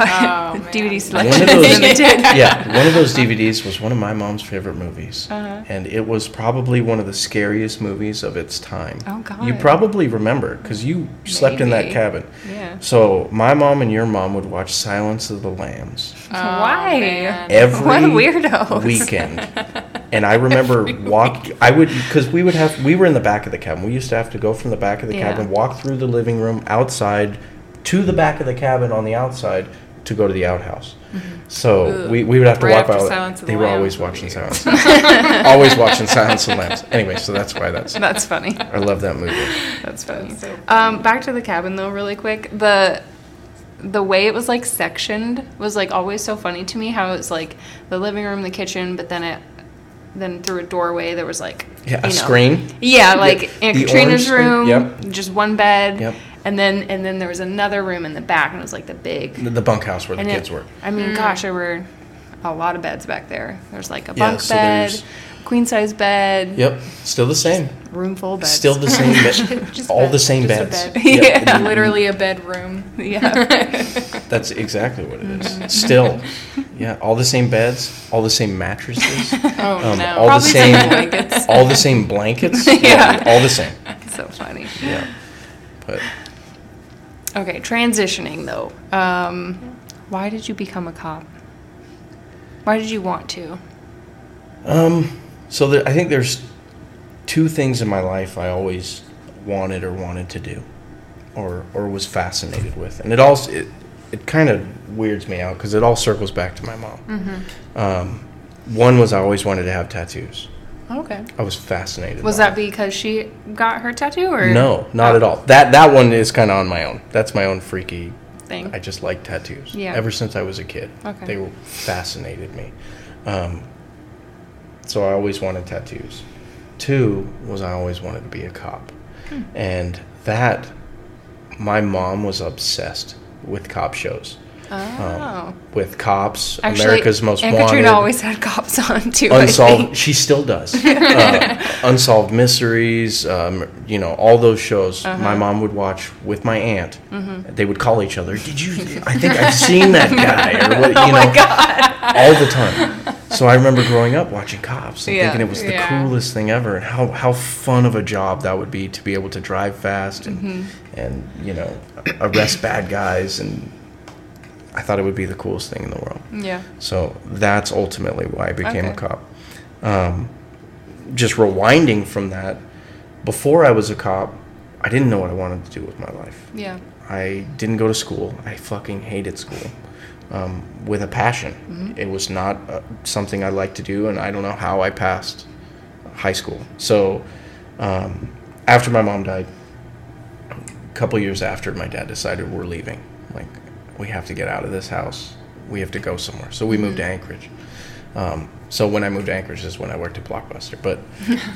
Oh, the man. DVD One selection of those, yeah, one of those DVDs was one of my mom's favorite movies, Uh-huh. and it was probably one of the scariest movies of its time. Oh, God. You probably remember because you slept in that cabin. Yeah. So my mom and your mom would watch Silence of the Lambs Why? Oh, man. every What weirdos. weekend. And I remember walk. I would because we would have we were in the back of the cabin. We used to have to go from the back of the Yeah. cabin, walk through the living room, outside, to the back of the cabin on the outside to go to the outhouse. So Ugh. we, we would have to Right walk by. after Silence they the were always watching be- Silence. always watching Silence of the Lambs. Anyway, so that's why that's. That's funny. I love that movie. That's funny. so um, back to the cabin though, really quick. The the way it was like sectioned was like always so funny to me. How it's like the living room, the kitchen, but then it then through a doorway there was like Yeah, a know- screen. Yeah, like Yeah, Aunt the Katrina's room, yep. just one bed. Yep. And then and then there was another room in the back, and it was like the big. The, the bunkhouse where the and it- kids were. I mean, gosh, mm. there were a lot of beds back there. There's like a Yeah, bunk so bed, there's- queen size bed, Yep, still the same. room full of beds. Still the same. Bed, Just all bed- the same just beds. bed. Yeah. literally a bedroom. yeah. That's exactly what it is. Mm-hmm. Still, yeah, all the same beds, all the same mattresses, Oh um, no. all the Probably some same blankets. all the same blankets. Yeah. all the same. so funny. Yeah, but Okay, transitioning though. Um, why did you become a cop? Why did you want to? um, so there, I think there's two things in my life I always wanted or wanted to do, or or was fascinated with, and it all it it kind of weirds me out because it all circles back to my mom. Mm-hmm. Um, one was I always wanted to have tattoos. Okay. I was fascinated. Was that because she got her tattoo or No, not Oh. at all. That that one is kind of on my own. That's my own freaky. thing? I just like tattoos. Yeah. Ever since I was a kid, Okay. they were fascinated me. Um, so I always wanted tattoos. Two was I always wanted to be a cop, Hmm. and that my mom was obsessed with cop shows. Oh. Um, with cops, Actually, America's Most Aunt Wanted. Katrina always had cops on too. I unsolved she still does uh, unsolved mysteries um, you know all those shows Uh-huh. my mom would watch with my aunt Mm-hmm. they would call each other did you i think i've seen that guy or what Oh you know all the time so i remember growing up watching cops and Yeah. thinking it was the Yeah. coolest thing ever and how, how fun of a job that would be to be able to drive fast and Mm-hmm. and you know arrest bad guys and i thought it would be the coolest thing in the world Yeah. so that's ultimately why I became a cop. Um, just rewinding from that, before I was a cop, I didn't know what I wanted to do with my life. Yeah. I didn't go to school. I fucking hated school um, with a passion. It was not uh, something I liked to do, and I don't know how I passed high school. So um, after my mom died, a couple years after, my dad decided we're leaving. Like, we have to get out of this house. we have to go somewhere. So we moved to Anchorage. Um, so when I moved to Anchorage is when I worked at Blockbuster. But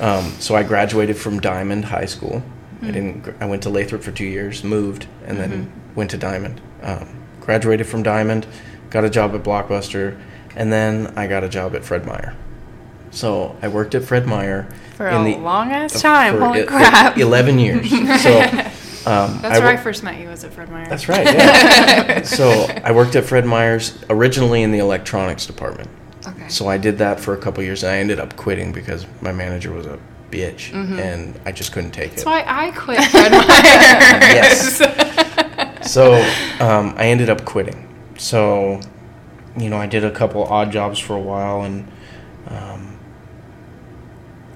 um, so I graduated from Diamond High School. I didn't. I went to Lathrop for two years, moved, and then went to Diamond. Um, graduated from Diamond, got a job at Blockbuster, and then I got a job at Fred Meyer. So I worked at Fred Meyer For a long ass time. for Holy crap. eleven years. So um, That's where I first met you. Was at Fred Meyer. That's right. Yeah. so I worked at Fred Meyer's originally in the electronics department. Okay. So I did that for a couple years, and I ended up quitting because my manager was a bitch, and I just couldn't take That's it. That's why I quit Fred Meyer. yes. so um, I ended up quitting. So, you know, I did a couple odd jobs for a while, and um,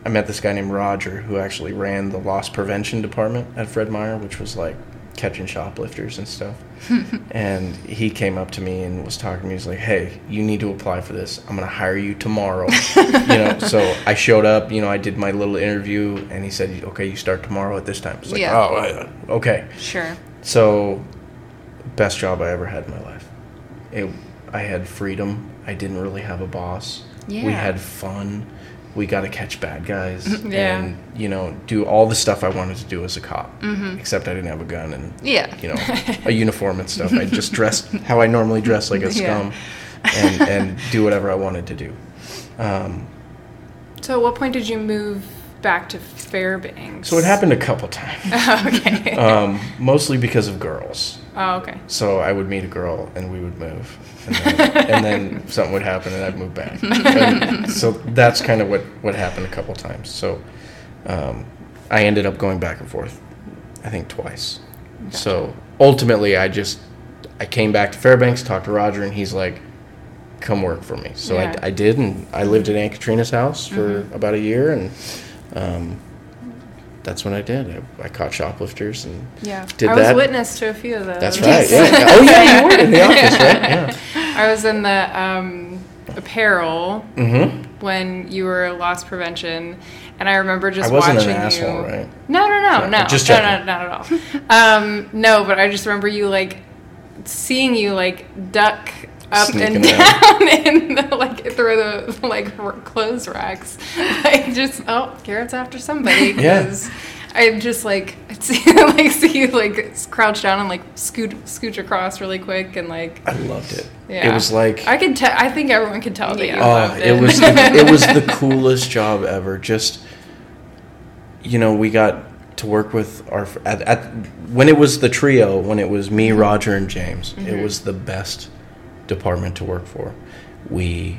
I met this guy named Roger who actually ran the loss prevention department at Fred Meyer, which was like catching shoplifters and stuff. and he came up to me and was talking to me. He's like, "Hey, you need to apply for this. I'm gonna hire you tomorrow." you know, so I showed up. You know, I did my little interview, and he said, "Okay, you start tomorrow at this time." It's like, Yeah. "Oh, okay." Sure. So, best job I ever had in my life. It, I had freedom. I didn't really have a boss. Yeah. We had fun. We got to catch bad guys Yeah. and you know do all the stuff I wanted to do as a cop. Except I didn't have a gun and Yeah. you know a uniform and stuff. I just dressed how I normally dress, like a Yeah. scum, and and do whatever I wanted to do. Um, So, at what point did you move back to Fairbanks? so it happened a couple times, okay. um, mostly because of girls. Oh, okay. So I would meet a girl and we would move, and then, and then something would happen and I'd move back. And so that's kind of what what happened a couple times. So um, I ended up going back and forth, I think twice. So ultimately, I just I came back to Fairbanks, talked to Roger, and he's like, "Come work for me." So Yeah. I, I did, and I lived at Aunt Katrina's house for about a year, and um, that's when I did. I, I caught shoplifters and Yeah. Did I was that- witness to a few of those. that's right. Yeah. Oh yeah, you were in the office, right? Yeah. I was in the um, apparel Mm-hmm. when you were loss prevention, and I remember just I wasn't an watching asshole, you. right? No, no, no, no, just no, no, not at all. Um, no, but I just remember you like seeing you like duck up and down in the like through the like clothes racks. Like just oh, Garrett's after somebody. Yeah. 'cause I just like see like see you like crouch down and like scoot scooch across really quick and like I loved it. yeah. It was like I could tell. I think everyone could tell that you Oh, loved it was the, it was the coolest job ever. Just you know, we got to work with our at, at when it was the trio, when it was me, mm-hmm. Roger, and James. It mm-hmm. was the best department to work for. We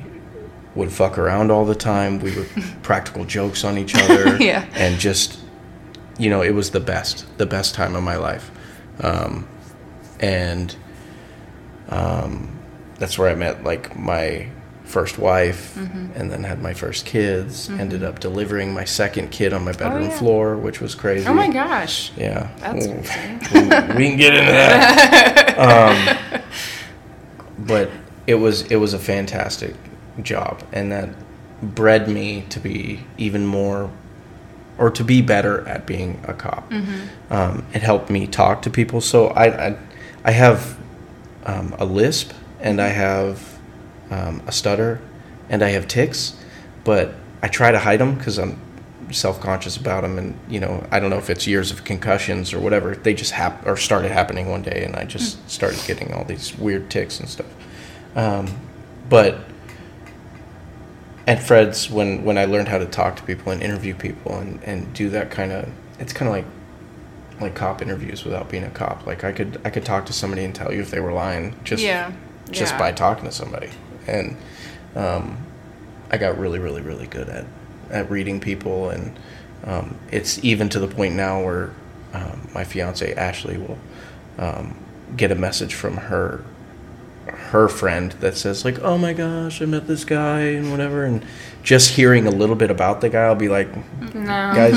would fuck around all the time. We would practical jokes on each other. Yeah. and just you know, it was the best, the best time of my life. Um, and um, that's where I met like my first wife, and then had my first kids. Ended up delivering my second kid on my bedroom yeah. floor, which was crazy. Oh my gosh. Yeah, That's crazy. we can get into that. um, but it was it was a fantastic job, and that bred me to be even more, or to be better at being a cop. Um, it helped me talk to people. So I I, I have um, a lisp, and I have um, a stutter, and I have tics, but I try to hide them because I'm self-conscious about them and you know i don't know if it's years of concussions or whatever they just hap- or started happening one day and i just started getting all these weird tics and stuff um, but at fred's when when i learned how to talk to people and interview people and and do that kind of it's kind of like like cop interviews without being a cop like i could i could talk to somebody and tell you if they were lying just Yeah. just Yeah. by talking to somebody and um, i got really really really good at at reading people and um, it's even to the point now where um, my fiance ashley will um, get a message from her her friend that says like oh my gosh i met this guy and whatever and just hearing a little bit about the guy i'll be like No. guys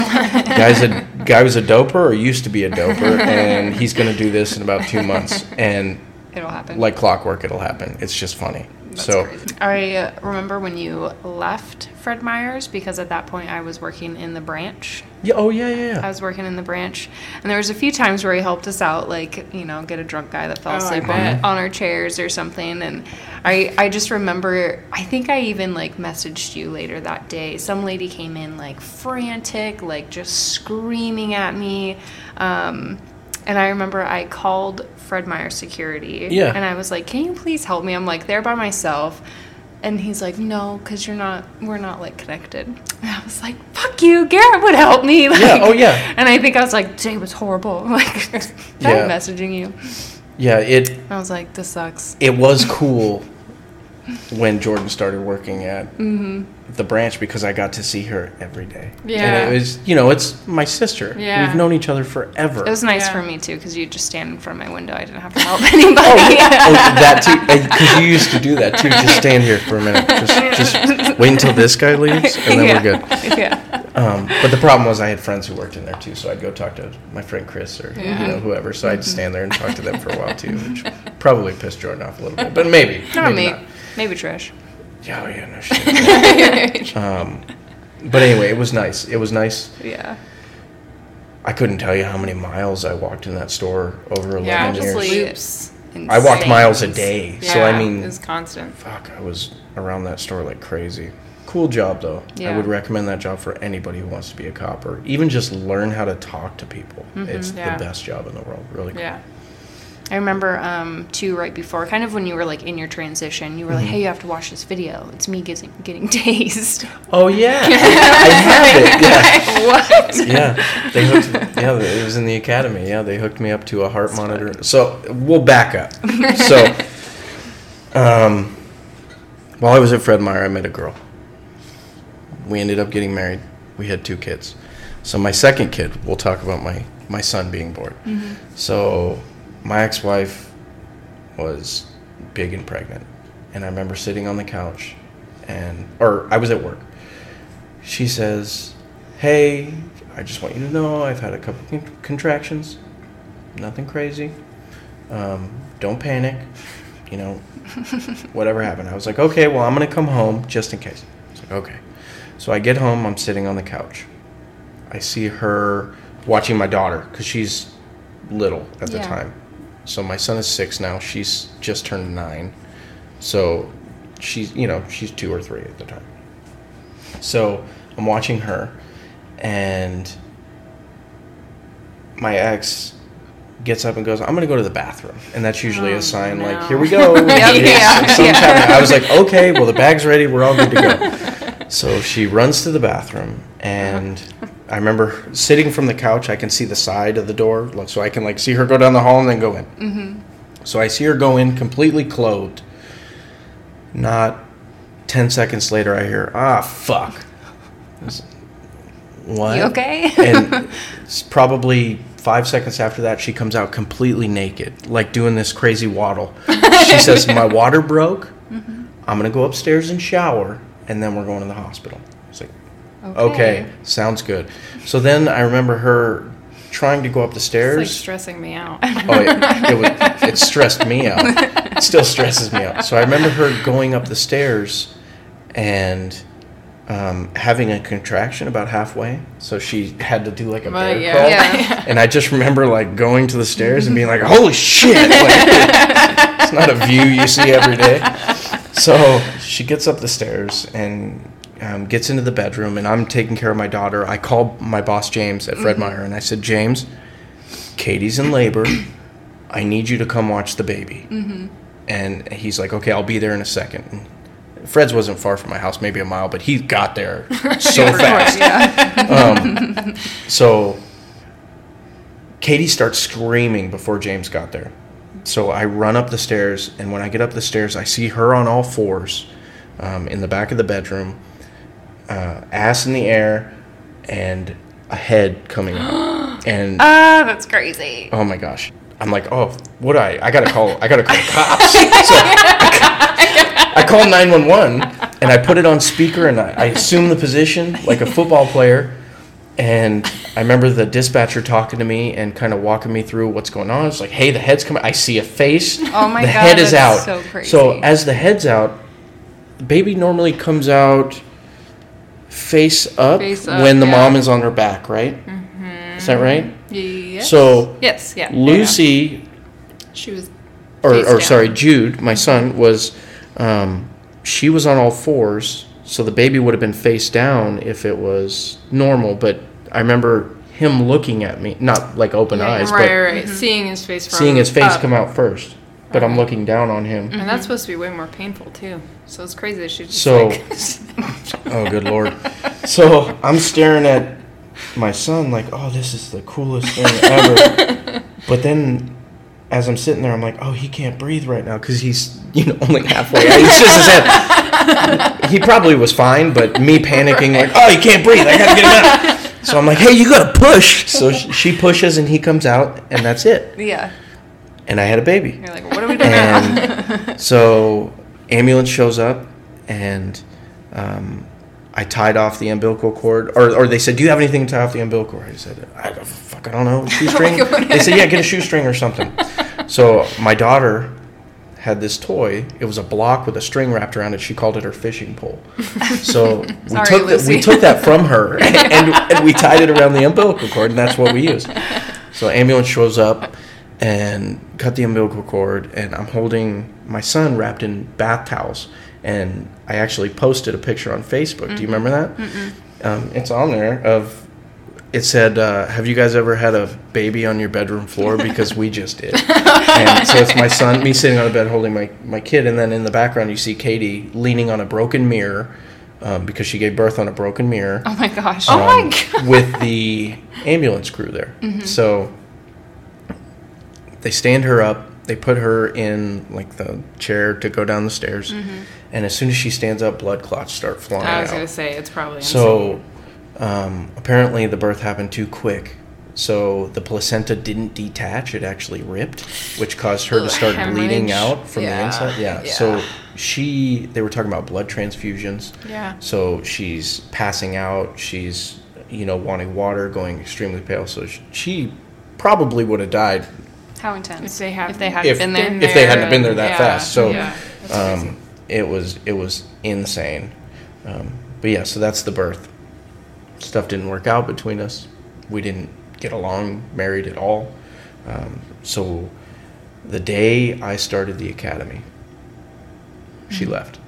guys a guy was a doper or used to be a doper and he's going to do this in about two months and It'll happen. like clockwork it'll happen it's just funny so Crazy. I uh, remember when you left Fred Meyer's because at that point I was working in the branch. yeah, oh yeah, yeah, I was working in the branch, and there was a few times where he helped us out, like you know, get a drunk guy that fell Oh, asleep on, on our chairs or something. And I, I just remember, I think I even like messaged you later that day. Some lady came in like frantic, like just screaming at me. Um, and I remember I called Fred Meyer security. Yeah. And I was like, "Can you please help me? I'm like there by myself." And he's like, "No, because you're not. We're not like connected." And I was like, "Fuck you, Garrett would help me." Like, Yeah, oh, yeah. And I think I was like, Jay was horrible." Like, Yeah. I'm messaging you. Yeah, it I was like, "This sucks." it was cool when Jordan started working at Mm-hmm. the branch because I got to see her every day. Yeah. and it was you know it's my sister. Yeah. we've known each other forever. It was nice Yeah. for me too, because you just stand in front of my window. I didn't have to help anybody. Oh, that too, because you used to do that too. Just stand here for a minute. Just, just wait until this guy leaves, and then we're good. yeah. Um, but the problem was I had friends who worked in there too, so I'd go talk to my friend Chris or you know whoever. So I'd stand there and talk to them for a while too, which probably pissed Jordan off a little bit, but maybe. Not maybe me. Maybe Trish. Yeah, oh yeah, no shit. um, but anyway, it was nice. It was nice. Yeah. I couldn't tell you how many miles I walked in that store over 11 Yeah, years. Just loops. I walked miles a day, so I mean, it was constant. fuck, I was around that store like crazy. Cool job though. Yeah. I would recommend that job for anybody who wants to be a cop or even just learn how to talk to people. It's Yeah. the best job in the world, really. Yeah. I remember um, too right before, kind of when you were like in your transition, you were like, "Hey, you have to watch this video. It's me getting getting tased." Oh yeah, I have it. Yeah. what? yeah, they hooked. Yeah, it was in the academy. Yeah, they hooked me up to a heart monitor. So we'll back up. So, um, while I was at Fred Meyer, I met a girl. We ended up getting married. We had two kids. So my second kid, we'll talk about my my son being born. So my ex-wife was big and pregnant, and I remember sitting on the couch, and or I was at work. She says, "Hey, I just want you to know I've had a couple con- contractions. Nothing crazy. Um, don't panic. You know, whatever happened." I was like, "Okay, well, I'm gonna come home just in case." I was like, "Okay." So I get home. I'm sitting on the couch. I see her watching my daughter because she's little at the Yeah. time. So my son is six now. She's just turned nine. So she's, you know, she's two or three at the time. So I'm watching her, and my ex gets up and goes, "I'm going to go to the bathroom," and that's usually Oh, a sign like, "Here we go." Yeah, yeah, yeah. I was like, "Okay, well the bag's ready. We're all good to go." So she runs to the bathroom, and uh-huh. I remember sitting from the couch. I can see the side of the door, so I can like see her go down the hall and then go in. Mm-hmm. So I see her go in completely clothed. Not ten seconds later, I hear, "Ah, fuck." What? You okay? and it's probably five seconds after that, she comes out completely naked, like doing this crazy waddle. She says, "My water broke. I'm gonna go upstairs and shower, and then we're going to the hospital." It's okay, sounds good. So then I remember her trying to go up the It's stairs. like stressing me out. Oh, it, it, was, it stressed me out. It still stresses me out. So I remember her going up the stairs and um, having a contraction about halfway. So she had to do like a Well, bear yeah. crawl. Yeah. And I just remember like going to the stairs and being like, "Holy shit!" Like, it's not a view you see every day. So she gets up the stairs and um, gets into the bedroom, and I'm taking care of my daughter. I called my boss James at Fred Meyer, and I said, "James, Katie's in labor. I need you to come watch the baby." And he's like, "Okay, I'll be there in a second. And Fred's wasn't far from my house, maybe a mile, but he got there so fast. Um, so Katie starts screaming before James got there. So I run up the stairs, and when I get up the stairs, I see her on all fours um, in the back of the bedroom, uh, ass in the air, and a head coming out. And Ah, that's crazy. oh my gosh. I'm like, oh, what I? I gotta call. I gotta call cops. So I call 911 and I put it on speaker and I, I assume the position like a football player. And I remember the dispatcher talking to me and kind of walking me through what's going on. It's like, hey, the head's coming. I see a face. Oh my god. the God, head is out. so crazy. as the head's out, the baby normally comes out face up, Face up, when the yeah. mom is on her back, right? Is that right? Yes. So yes, yeah. Lucy, She was. or, or down. sorry, Jude, my son, was um, she was on all fours, so the baby would have been face down if it was normal. But I remember him looking at me, not like open eyes, Right, but right, right. Seeing his face from seeing his face up. come out first. But I'm looking down on him. And that's supposed to be way more painful too. So it's crazy that she just So- like Oh, good lord. So I'm staring at my son like, oh, this is the coolest thing ever. but then as I'm sitting there, I'm like, oh, he can't breathe right now because he's, you know, only halfway. It's just his head. He probably was fine, but me panicking, like, oh, he can't breathe. I gotta get him out. So I'm like, hey, you gotta push. So she pushes and he comes out, and that's it. Yeah. And I had a baby. You're like, what are we doing? So ambulance shows up, and um, I tied off the umbilical cord, or, or they said, "Do you have anything to tie off the umbilical cord?" I said, "I don't, fuck, I don't know, shoestring." they said, "Yeah, get a shoestring or something." So my daughter had this toy. It was a block with a string wrapped around it. She called it her fishing pole. So we took that, we took that from her, and, and we tied it around the umbilical cord, and that's what we used. So ambulance shows up and cut the umbilical cord, and I'm holding my son wrapped in bath towels. And I actually posted a picture on Facebook. Do you remember that? Um, it's on there. Of it said, uh, "Have you guys ever had a baby on your bedroom floor?" Because we just did. and so it's my son, me sitting on a bed holding my my kid, and then in the background you see Katie leaning on a broken mirror um, because she gave birth on a broken mirror Oh my gosh. um, oh my god! with the ambulance crew there. So they stand her up. They put her in like the chair to go down the stairs, and as soon as she stands up, blood clots start flying I was out. gonna say it's probably insane. So um, apparently the birth happened too quick. So the placenta didn't detach; it actually ripped, which caused her to start bleeding out from the inside. Yeah. yeah. So she, they were talking about blood transfusions. Yeah. So she's passing out. She's, you know, wanting water, going extremely pale. So sh- she probably would have died How intense. If they had- if they hadn't if, been there. if they hadn't been there that yeah, fast. So yeah, um, it was it was insane. Um, but yeah, so that's the birth. Stuff didn't work out between us. We didn't get along, married at all. Um, so the day I started the academy, she Mm-hmm. left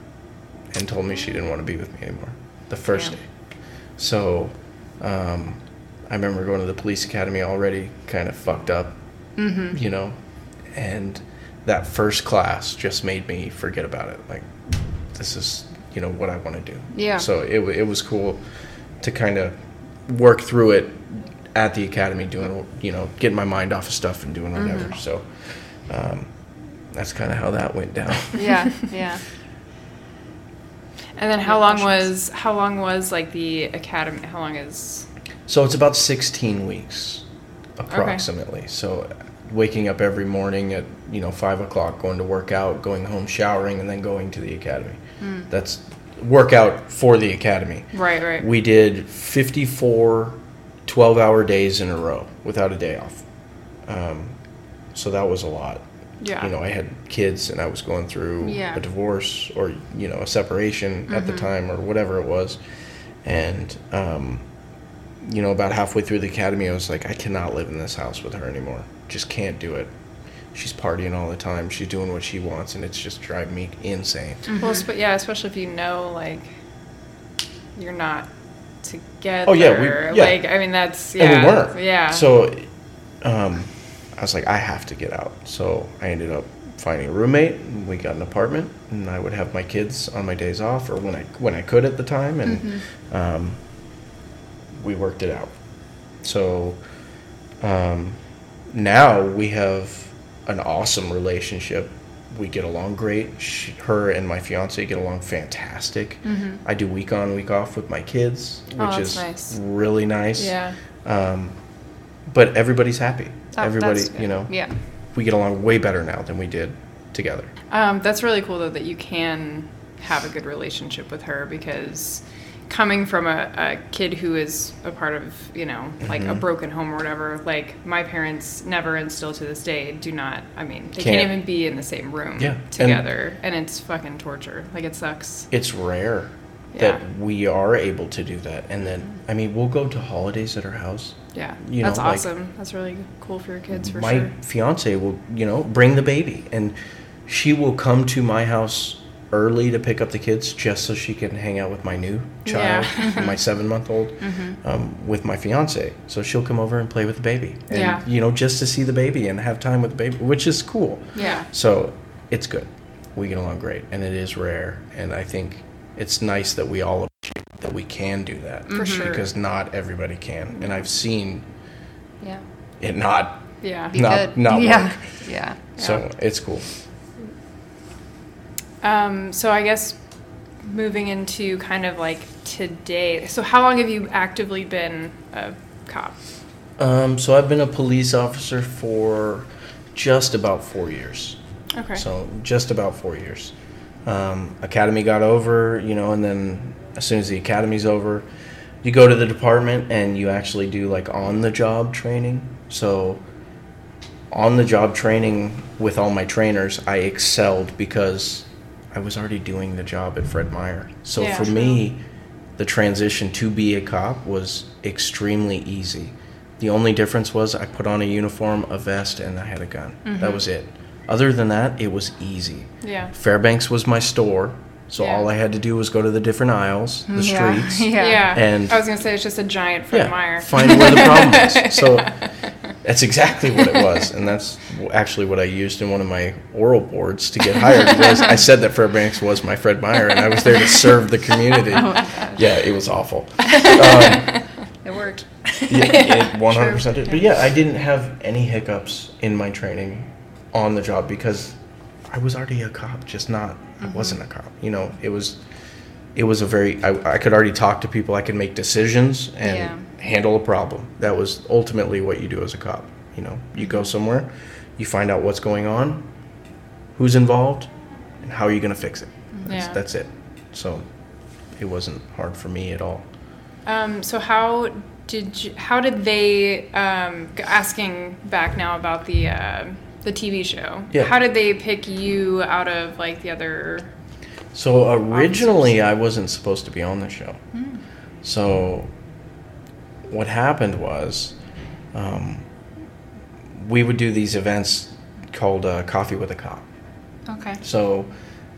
and told me she didn't want to be with me anymore. The first Damn. day. So um, I remember going to the police academy already kind of fucked up, Mm-hmm. you know, and that first class just made me forget about it. Like, this is, you know, what I want to do. Yeah. So it, it was cool to kind of work through it at the academy, doing, you know, getting my mind off of stuff and doing whatever. Mm-hmm. So um, that's kind of how that went down. yeah, yeah. And then how long was how long was like the academy? How long is So it's about 16 weeks, approximately. So waking up every morning at you know five o'clock, going to work out, going home, showering, and then going to the academy. That's workout for the academy. right, right? We did 54 12 hour days in a row without a day off. Um, so that was a lot. yeah. You know, I had kids and I was going through Yeah. a divorce or, you know, a separation at the time or whatever it was. And, um, you know, about halfway through the academy, I was like, I cannot live in this house with her anymore. Just can't do it. She's partying all the time. She's doing what she wants, and it's just driving me insane. Well, sp- yeah, especially if you know like you're not together. Oh, yeah, we- yeah. Like I mean, that's yeah, and we weren't. Yeah. So, um, I was like, I have to get out. So I ended up finding a roommate. And we got an apartment, and I would have my kids on my days off, or when I when I could at the time, and Mm-hmm. um, we worked it out. So um, now we have an awesome relationship. We get along great. She, her and my fiance get along fantastic. I do week on, week off with my kids, which Mm-hmm. Oh, is nice. really nice. yeah. Um, but everybody's happy. Oh, Everybody, you know, Yeah. we get along way better now than we did together. Um, that's really cool though that you can have a good relationship with her because coming from a, a kid who is a part of you know like Mm-hmm. a broken home or whatever like my parents never and still to this day do not i mean they Can't. can't, even be in the same room Yeah, together and, it's fucking torture like it sucks it's rare Yeah. that we are able to do that. And then, I mean, we'll go to holidays at her house. yeah You that's know, like- awesome that's really cool for your kids for my sure fiance will, you know, bring the baby, and she will come to my house early to pick up the kids just so she can hang out with my new child, Yeah. my seven month old, um, with my fiance. So she'll come over and play with the baby, and Yeah. you know, just to see the baby and have time with the baby, which is cool. yeah So it's good. We get along great, and it is rare. And I think it's nice that we all appreciate that we can do that For sure. because not everybody can. And I've seen Yeah. it not. yeah Be Not- good. not yeah. work. Yeah. So it's cool. Um, so I guess moving into kind of like today. So how long have you actively been a cop? Um, so I've been a police officer for just about four years. Okay. So just about four years. Um, academy got over, you know, and then as soon as the academy's over, you go to the department and you actually do like on the job training. So on the job training with all my trainers, I excelled because I was already doing the job at Fred Meyer. So Yeah. for me, the transition to be a cop was extremely easy. The only difference was I put on a uniform, a vest, and I had a gun. That mm-hmm. was it. Other than that, it was easy. yeah. Fairbanks was my store, so Yeah. all I had to do was go to the different aisles, the Yeah. streets, Yeah. Yeah. And- I was gonna say it's just a giant Fred yeah, Meyer. find where the problem is. So that's exactly what it was, and that's actually what I used in one of my oral boards to get hired. Was I said that Fairbanks was my Fred Meyer, and I was there to serve the community. yeah, it was awful. Um, It worked. yeah, it 100% did. But yeah, I didn't have any hiccups in my training on the job because I was already a cop, just not, I wasn't a cop. You know, it was, it was a very, I, I could already talk to people, I could make decisions and Yeah. Handle a problem. That was ultimately what you do as a cop. You know, you go somewhere, you find out what's going on, who's involved, and how are you going to fix it. That's, Yeah. that's it. So it wasn't hard for me at all. Um, so how did you, how did they um, asking back now about the uh, the TV show? Yeah. How did they pick you out of like the other? So originally, I wasn't supposed to be on the show. So what happened was, um, we would do these events called uh, Coffee with a Cop. Okay. So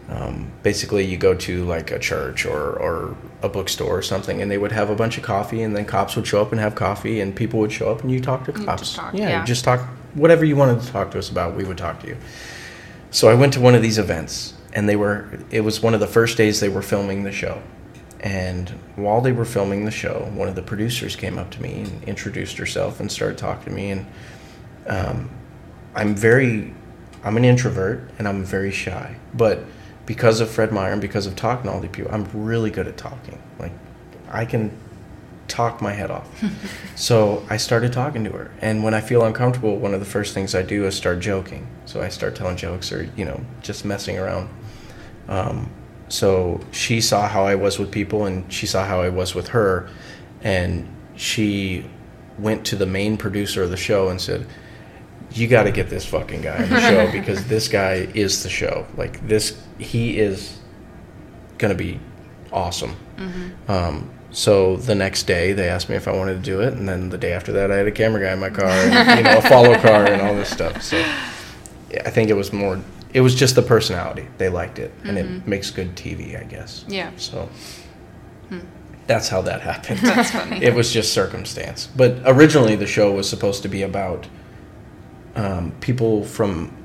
um, basically, you go to like a church or, or a bookstore or something, and they would have a bunch of coffee, and then cops would show up and have coffee, and people would show up, and you talk to cops. just talk, yeah, yeah. you just talk whatever you wanted to talk to us about. We would talk to you. So I went to one of these events, and they were. It was one of the first days they were filming the show, and while they were filming the show, one of the producers came up to me and introduced herself and started talking to me, and um, I'm very, I'm an introvert and I'm very shy. But because of Fred Meyer and because of talking to all these people, I'm really good at talking. Like, I can talk my head off. so I started talking to her. And when I feel uncomfortable, one of the first things I do is start joking. So I start telling jokes or, you know, just messing around. Um, so she saw how I was with people and she saw how I was with her. And she went to the main producer of the show and said, you got to get this fucking guy on the show because this guy is the show. Like this, he is gonna be awesome. Um, so the next day, they asked me if I wanted to do it, and then the day after that, I had a camera guy in my car, and, you know, a follow car, and all this stuff. So I think it was more. It was just the personality. They liked it, and it makes good TV, I guess. Yeah. So that's how that happened. That's funny. It was just circumstance. But originally, the show was supposed to be about um, people from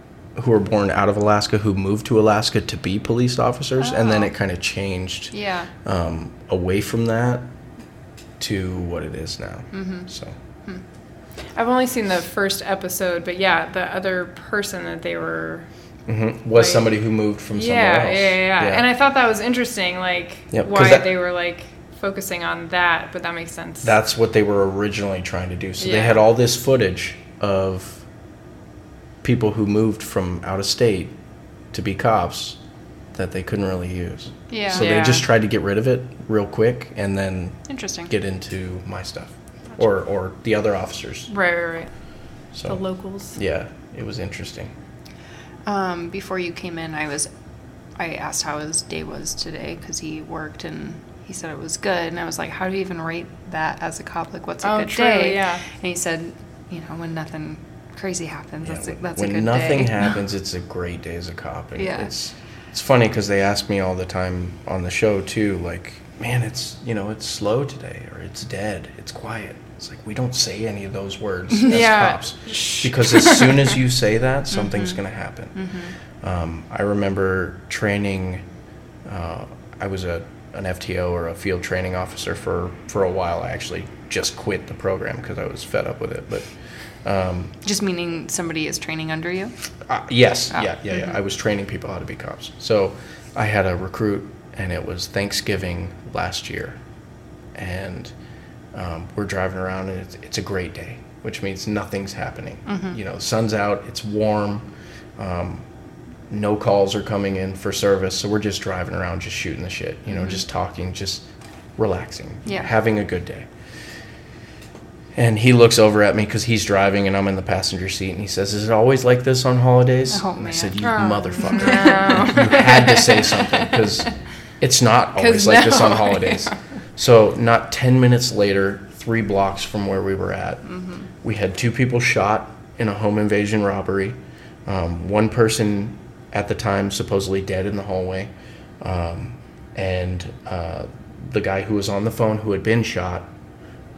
who were born out of Alaska who moved to Alaska to be police officers, and then Oh. it kind of changed Yeah. um, away from that to what it is now. Mm-hmm. So I've only seen the first episode, but yeah, the other person that they were. Mhm, was Like- somebody who moved from somewhere Yeah, else. yeah, yeah, yeah. And I thought that was interesting, like Yep, why that- they were like focusing on that, but that makes sense. That's what they were originally trying to do. So they had all this footage of people who moved from out of state to be cops, that they couldn't really use. Yeah. So Yeah. they just tried to get rid of it real quick and then Interesting. get into my stuff or or the other officers. Right, right, right. So The locals. yeah, it was interesting. Um, before you came in, I was, I asked how his day was today because he worked and he said it was good, and I was like, how do you even rate that as a cop? Like, what's a Oh, good true, day? yeah. And he said, you know, when nothing crazy happens, Yeah, that's a, when- that's when a good nothing happens, it's a great day as a cop. And Yeah. it's it's funny because they ask me all the time on the show too, like, man, it's you know it's slow today or it's dead, it's quiet. It's like we don't say any of those words as Yeah. cops because as soon as you say that, Mm-hmm. something's going to happen. Um, I remember training. Uh, I was a an FTO or a field training officer for for a while. I actually just quit the program because I was fed up with it, but. Um, Just meaning somebody is training under you. uh, yes, Oh, yeah, yeah, yeah. I was training people how to be cops. So I had a recruit, and it was Thanksgiving last year, and um, we're driving around, and it's, it's a great day, which means nothing's happening. You know, sun's out, it's warm, um, no calls are coming in for service, so we're just driving around, just shooting the shit. You know, just talking, just relaxing, Yeah. having a good day. And he looks over at me because he's driving and I'm in the passenger seat, and he says, "Is it always like this on holidays?" Oh, and I said, "You Oh, motherfucker, you had to say something because it's not always 'Cause like this on no, holidays." So, not ten minutes later, three blocks from where we were at, Mm-hmm. we had two people shot in a home invasion robbery. Um, one person at the time supposedly dead in the hallway, um, and uh, the guy who was on the phone who had been shot,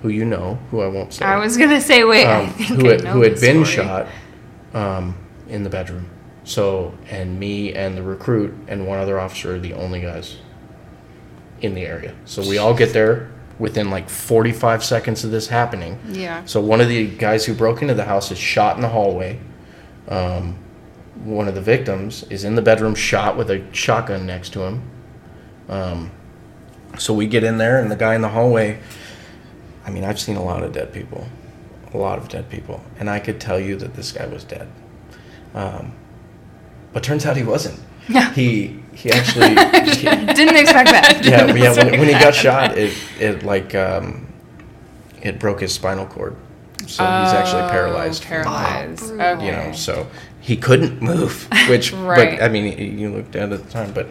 who you know, who I won't say I was gonna say, wait, um, who had, who had been story. shot um, in the bedroom. So, and me and the recruit and one other officer are the only guys in the area. So we all get there within like 45 seconds of this happening. Yeah. So one of the guys who broke into the house is shot in the hallway. Um, one of the victims is in the bedroom, shot with a shotgun next to him. Um, so we get in there, and the guy in the hallway. I mean, I've seen a lot of dead people, a lot of dead people, and I could tell you that this guy was dead. Um, but turns out he wasn't. Yeah. He he actually he- Didn't expect that. yeah, Didn't yeah. When, expect when he got shot, it it like um, it broke his spinal cord, so he's actually Oh, paralyzed. Paralyzed. Wow. Okay. You know, so he couldn't move. Which, Right. but I mean, you- you looked at it at the time. But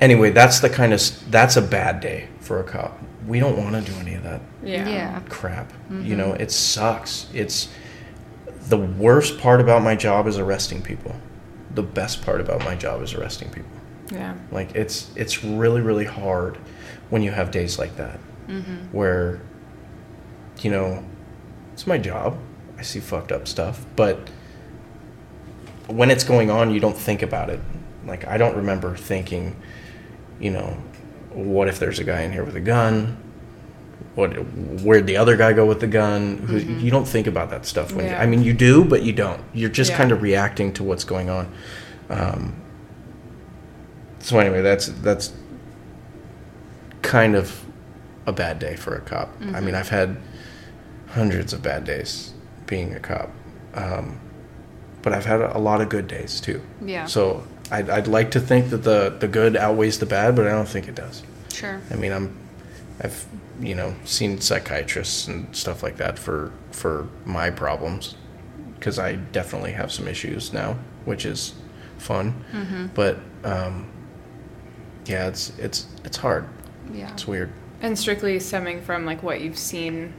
anyway, that's the kind of that's a bad day for a cop. We don't want to do any of that Yeah. Yeah. crap. You know, it sucks. It's the worst part about my job is arresting people. The best part about my job is arresting people. Yeah. Like it's it's really really hard when you have days like that where you know it's my job. I see fucked up stuff, but when it's going on, you don't think about it. Like I don't remember thinking, you know, what if there's a guy in here with a gun? What where'd the other guy go with the gun? Who, you don't think about that stuff when you, I mean you do, but you don't. You're just Yeah. kind of reacting to what's going on. Um, so anyway, that's that's kind of a bad day for a cop. I mean, I've had hundreds of bad days being a cop, um, but I've had a lot of good days too. Yeah. So I'd, I'd like to think that the the good outweighs the bad, but I don't think it does. Sure. I mean, I'm, I've, you know, seen psychiatrists and stuff like that for for my problems, because I definitely have some issues now, which is fun. Mm-hmm. But um, yeah, it's it's it's hard. Yeah. It's weird. And strictly stemming from like what you've seen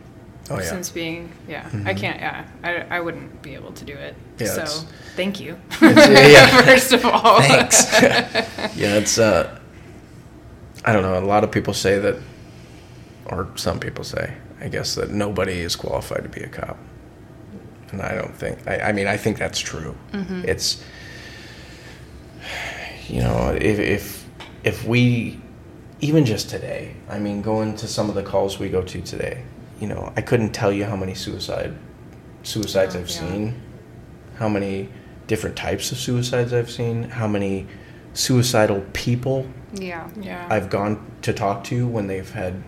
Oh yeah. Mm-hmm. since being yeah. I can't yeah. I, I wouldn't be able to do it. Yeah, so thank you. Yeah, yeah. First of all. Thanks. yeah, it's uh, I don't know. A lot of people say that, or some people say, I guess that nobody is qualified to be a cop, and I don't think. I, I mean, I think that's true. It's, you know, if if if we, even just today, I mean, going to some of the calls we go to today, you know, I couldn't tell you how many suicide suicides Oh, I've yeah. seen, how many different types of suicides I've seen, how many suicidal people Yeah. Yeah. I've gone to talk to when they've had,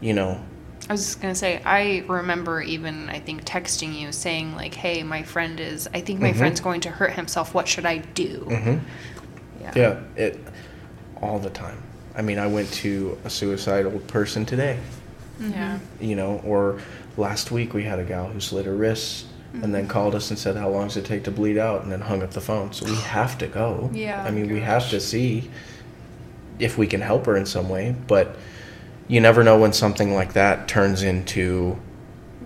you know, I was just gonna say, I remember even I think texting you saying like, "Hey, my friend is. I think my Mhm. friend's going to hurt himself. What should I do?" mhm. Yeah, it all the time. I mean, I went to a suicidal person today, Yeah. you know, or last week we had a gal who slit her wrists and then mm-hmm. called us and said, "How long does it take to bleed out?" and then hung up the phone. So we have to go. Yeah. I mean, we oh, have to see if we can help her in some way, but you never know when something like that turns into,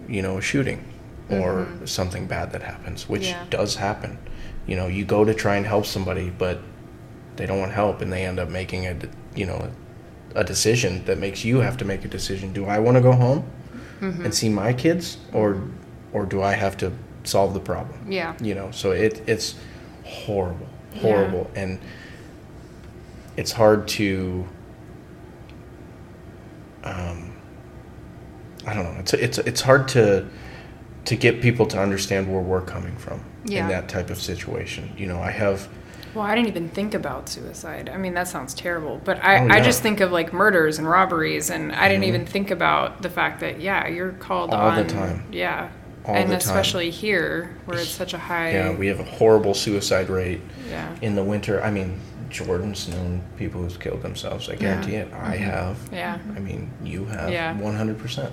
you know, a shooting or mm-hmm. something bad that happens, which Yeah. does happen. You know, you go to try and help somebody, but they don't want help, and they end up making a, you know, a decision that makes you have to make a decision. Do I want to go home and see my kids, or, or do I have to solve the problem? Yeah. You know, so it it's horrible, horrible, and it's hard to. Um, I don't know. It's it's it's hard to to get people to understand where we're coming from Yeah. in that type of situation. You know, I have. Well, I didn't even think about suicide. I mean, that sounds terrible. But I, Oh, I just think of like murders and robberies, and I didn't even think about the fact that yeah, you're called Mm-hmm. All the time. Yeah, All and the time. especially here where it's such a high. Yeah, we have a horrible suicide rate Yeah. in the winter. I mean, Jordan's known people who've killed themselves. I guarantee it. I have. Yeah. I mean, you have. Yeah. One hundred percent.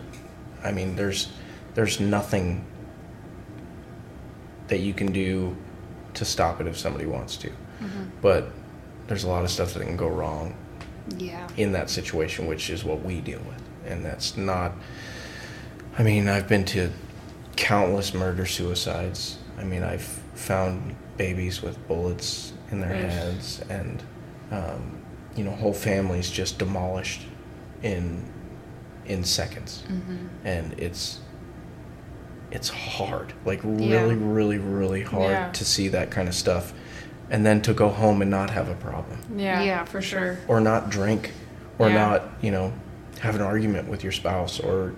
I mean, there's there's nothing that you can do to stop it if somebody wants to. But there's a lot of stuff that can go wrong Yeah. in that situation, which is what we deal with. And that's not, I mean, I've been to countless murder suicides. I mean, I've found babies with bullets in their Ugh. heads, and, um, you know, whole families just demolished in in seconds. And it's, it's hard, like really, Yeah. really, really hard Yeah. to see that kind of stuff. And then to go home and not have a problem Yeah. Yeah, for sure. or not drink or Yeah. not you know have an argument with your spouse or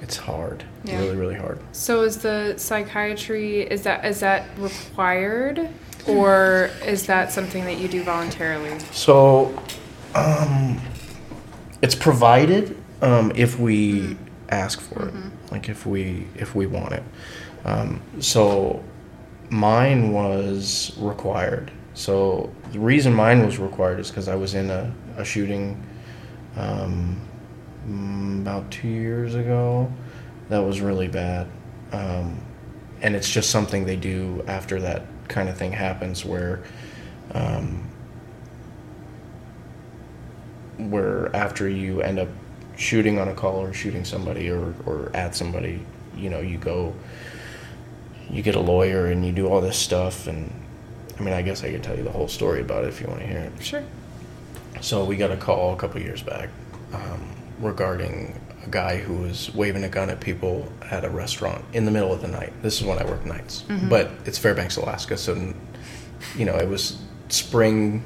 it's hard Yeah. really really hard So is the psychiatry is that is that required, or is that something that you do voluntarily? so um it's provided um if we ask for it like if we if we want it um so mine was required. So the reason mine was required is because i was in a, a shooting um, mm, about two years ago. That was really bad. Um, and it's just something they do after that kind of thing happens where um, where after you end up shooting on a call or shooting somebody or, or at somebody you know you go you get a lawyer and you do all this stuff and i mean i guess i could tell you the whole story about it if you want to hear it Sure. so we got a call a couple years back um, regarding a guy who was waving a gun at people at a restaurant in the middle of the night. This is when I work nights, but it's Fairbanks, Alaska, so you know it was spring,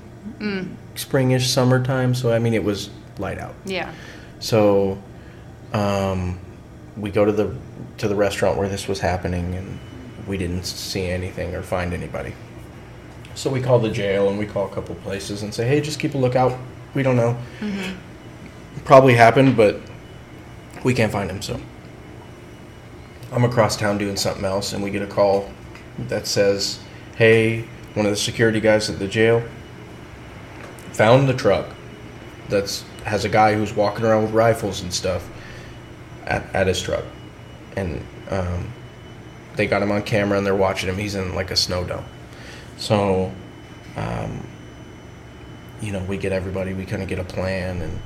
springish summertime. So I mean it was light out. Yeah. So um, we go to the to the restaurant where this was happening, and we didn't see anything or find anybody. So we call the jail and we call a couple places and say, "Hey, just keep a lookout. We don't know. Probably happened, but we can't find him." So I'm across town doing something else, and we get a call that says, "Hey, one of the security guys at the jail found the truck that's has a guy who's walking around with rifles and stuff at, at his truck and um, they got him on camera and they're watching him. He's in like a snow dump. So um, you know we get everybody we kind of get a plan and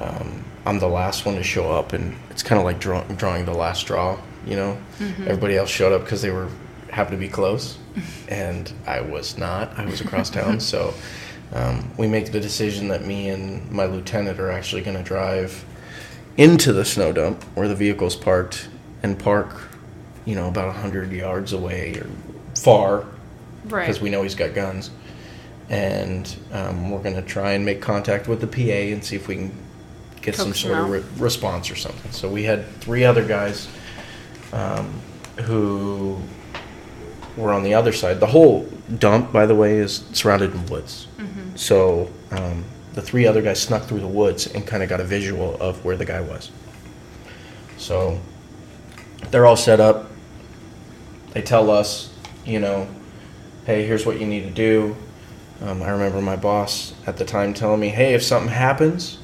um, i'm the last one to show up and it's kind of like draw, drawing the last straw you know? Everybody else showed up because they were happened to be close and i was not. I was across town. So um, we make the decision that me and my lieutenant are actually going to drive into the snow dump where the vehicle's parked and park, you know, about 100 yards away or far Right. because we know he's got guns. And um, we're going to try and make contact with the PA and see if we can get some sort of re- response or something. So we had three other guys um, who were on the other side. The whole dump, by the way, is surrounded in woods. So um, the three other guys snuck through the woods and kind of got a visual of where the guy was. So they're all set up. They tell us, you know, hey, here's what you need to do. Um, I remember my boss at the time telling me, "Hey, if something happens,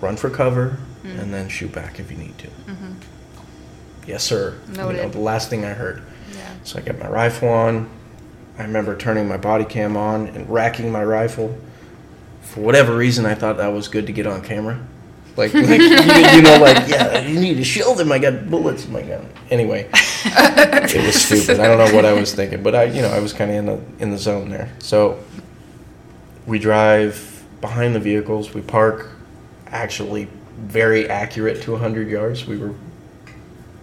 run for cover Mm. and then shoot back if you need to." Yes, sir. You know, the last thing I heard. Yeah. So I get my rifle on. I remember turning my body cam on and racking my rifle. For whatever reason, I thought that was good to get on camera. Like, like you, you know, like, yeah, you need to shield them I got bullets in my gun. Anyway, it was stupid. I don't know what I was thinking, but I, you know, I was kind of in the in the zone there. So we drive behind the vehicles. We park actually very accurate to 100 yards. We were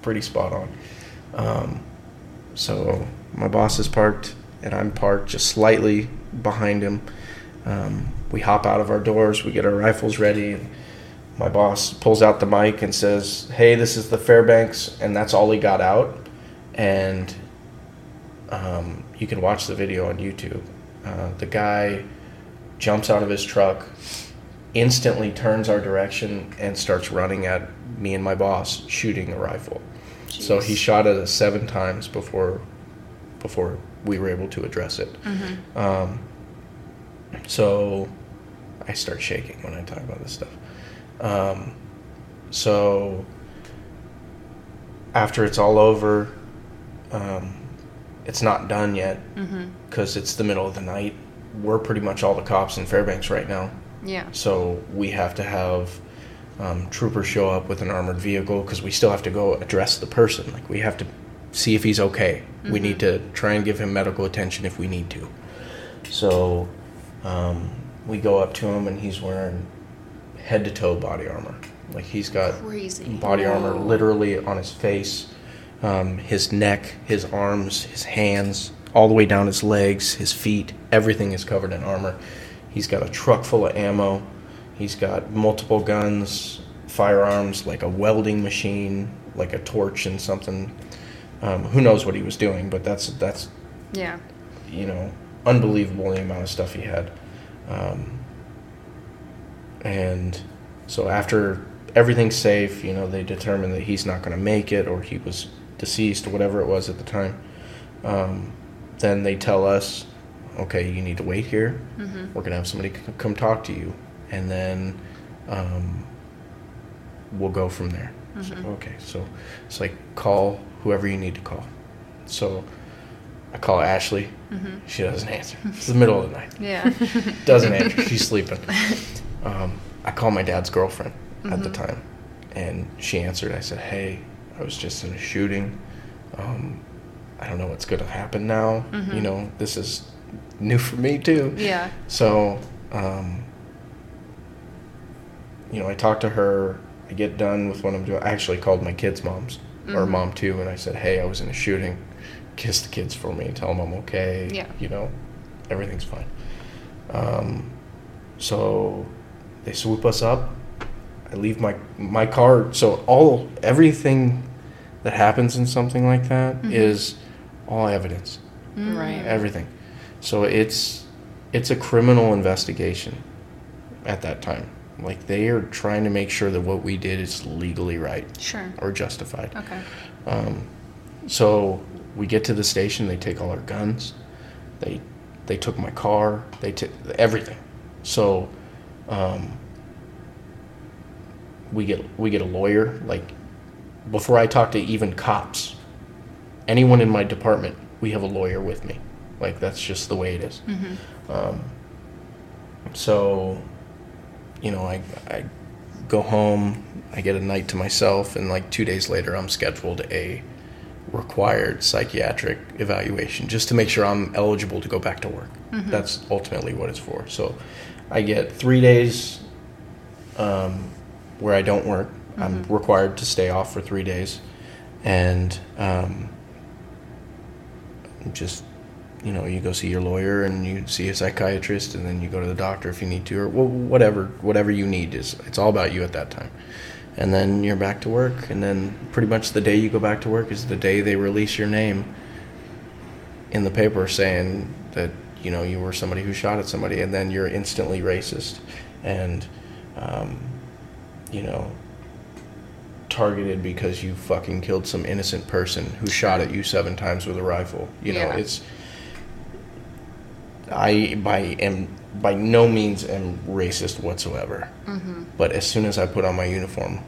pretty spot on. Um, so my boss is parked, and I'm parked just slightly behind him. Um, we hop out of our doors, we get our rifles ready, and my boss pulls out the mic and says, "Hey, this is the Fairbanks," and that's all he got out. And um, you can watch the video on YouTube. Uh, the guy jumps out of his truck, instantly turns our direction, and starts running at me and my boss, shooting a rifle. So he shot at us seven times before before we were able to address it. Um, so I start shaking when I talk about this stuff. Um, so after it's all over, um, it's not done yet because it's the middle of the night. We're pretty much all the cops in Fairbanks right now. Yeah. So we have to have um, troopers show up with an armored vehicle because we still have to go address the person. Like we have to see if he's okay. We need to try and give him medical attention if we need to. So um, we go up to him and he's wearing head to toe body armor. Like he's got Crazy. body armor literally on his face, um, his neck, his arms, his hands, all the way down his legs, his feet. Everything is covered in armor. He's got a truck full of ammo. He's got multiple guns, firearms, like a welding machine, like a torch and something. Um, who knows what he was doing? But that's that's Yeah. you know, unbelievable the amount of stuff he had. Um, and so after everything's safe, you know, they determine that he's not going to make it or he was deceased or whatever it was at the time. Um, then they tell us, okay, you need to wait here. We're going to have somebody c- come talk to you. And then um, we'll go from there. So, okay, so it's like call whoever you need to call. So I call Ashley. She doesn't answer. It's the middle of the night. Yeah. Doesn't answer. She's sleeping. Um, I called my dad's girlfriend at the time, and she answered. I said, "Hey, I was just in a shooting. Um, I don't know what's going to happen now. You know, this is new for me too. yeah. So, um, you know, I talked to her. I get done with what I'm doing. I actually called my kids' moms or mom too, and I said, "Hey, I was in a shooting. Kiss the kids for me. Tell them I'm okay. Yeah. You know, everything's fine." Um, so they swoop us up. I leave my my car. So all everything that happens in something like that is all evidence Right. everything. So it's it's a criminal investigation at that time. Like they are trying to make sure that what we did is legally right Sure. or justified. Okay. Um, so we get to the station. They take all our guns. They they took my car. They took everything. So um, we get we get a lawyer. Like before I talk to even cops, anyone in my department, we have a lawyer with me. Like that's just the way it is. Um, so you know, I I go home. I get a night to myself, and like two days later, I'm scheduled a required psychiatric evaluation just to make sure I'm eligible to go back to work. That's ultimately what it's for. So I get three days um, where I don't work. I'm required to stay off for three days, and um, just you know you go see your lawyer and you see a psychiatrist, and then you go to the doctor if you need to, or whatever whatever you need is. It's all about you at that time and then you're back to work and then pretty much the day you go back to work is the day they release your name in the paper saying that you know you were somebody who shot at somebody and then you're instantly racist and um, you know targeted because you fucking killed some innocent person who shot at you seven times with a rifle you know Yeah. it's I by am by no means am racist whatsoever. Mm-hmm. But as soon as I put on my uniform,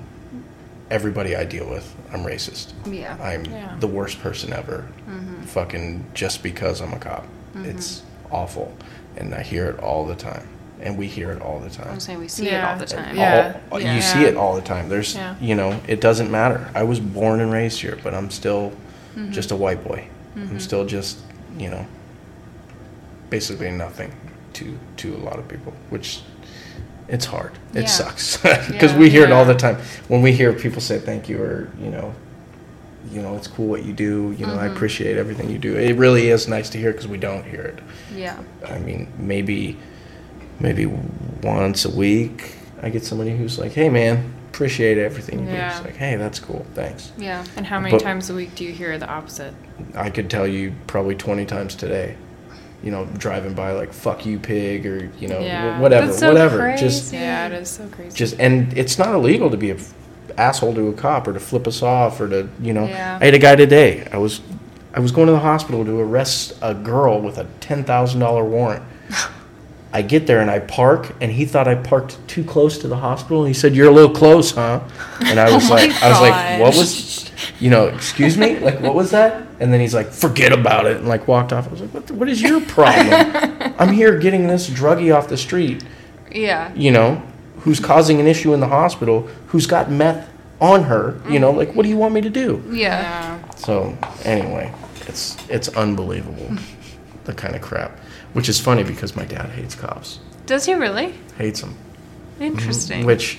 everybody I deal with, I'm racist. Yeah. I'm Yeah. the worst person ever. Fucking just because I'm a cop. It's awful. And I hear it all the time. And we hear it all the time. I'm saying we see it all the time. Yeah. All- Yeah. You see it all the time. There's, Yeah. you know, it doesn't matter. I was born and raised here, but I'm still Mm-hmm. just a white boy. I'm still just, you know, basically nothing to to a lot of people, which it's hard. It Yeah. sucks because Yeah. we hear it all the time. When we hear people say thank you or you know, you know, it's cool what you do. You know, I Mm-hmm. appreciate everything you do. It really is nice to hear because we don't hear it. Yeah. I mean, maybe maybe once a week I get somebody who's like, "Hey, man, appreciate everything you do." Yeah. It's like, "Hey, that's cool, thanks." Yeah. And how many But- times a week do you hear the opposite? I could tell you probably twenty times today. You know, driving by like "fuck you, pig" or you know, Yeah. whatever, That's so whatever. Just. Yeah, it is so crazy. just, and it's not illegal to be a f- asshole to a cop or to flip us off or to, you know. Yeah. I had a guy today. I was, I was going to the hospital to arrest a girl with a ten thousand dollar warrant. I get there and I park, and he thought I parked too close to the hospital. And He said, "You're a little close, huh?" And I was Oh like, I was like, "What was, you know, excuse me, like what was that?" And then he's like, "Forget about it," and like walked off. I was like, "What? The, what is your problem? I'm here getting this druggie off the street, Yeah. you know, who's causing an issue in the hospital, who's got meth on her, you know, like what do you want me to do?" Yeah. yeah. So anyway, it's it's unbelievable, the kind of crap. Which is funny because my dad hates cops, Does he really? hates them. Interesting. Which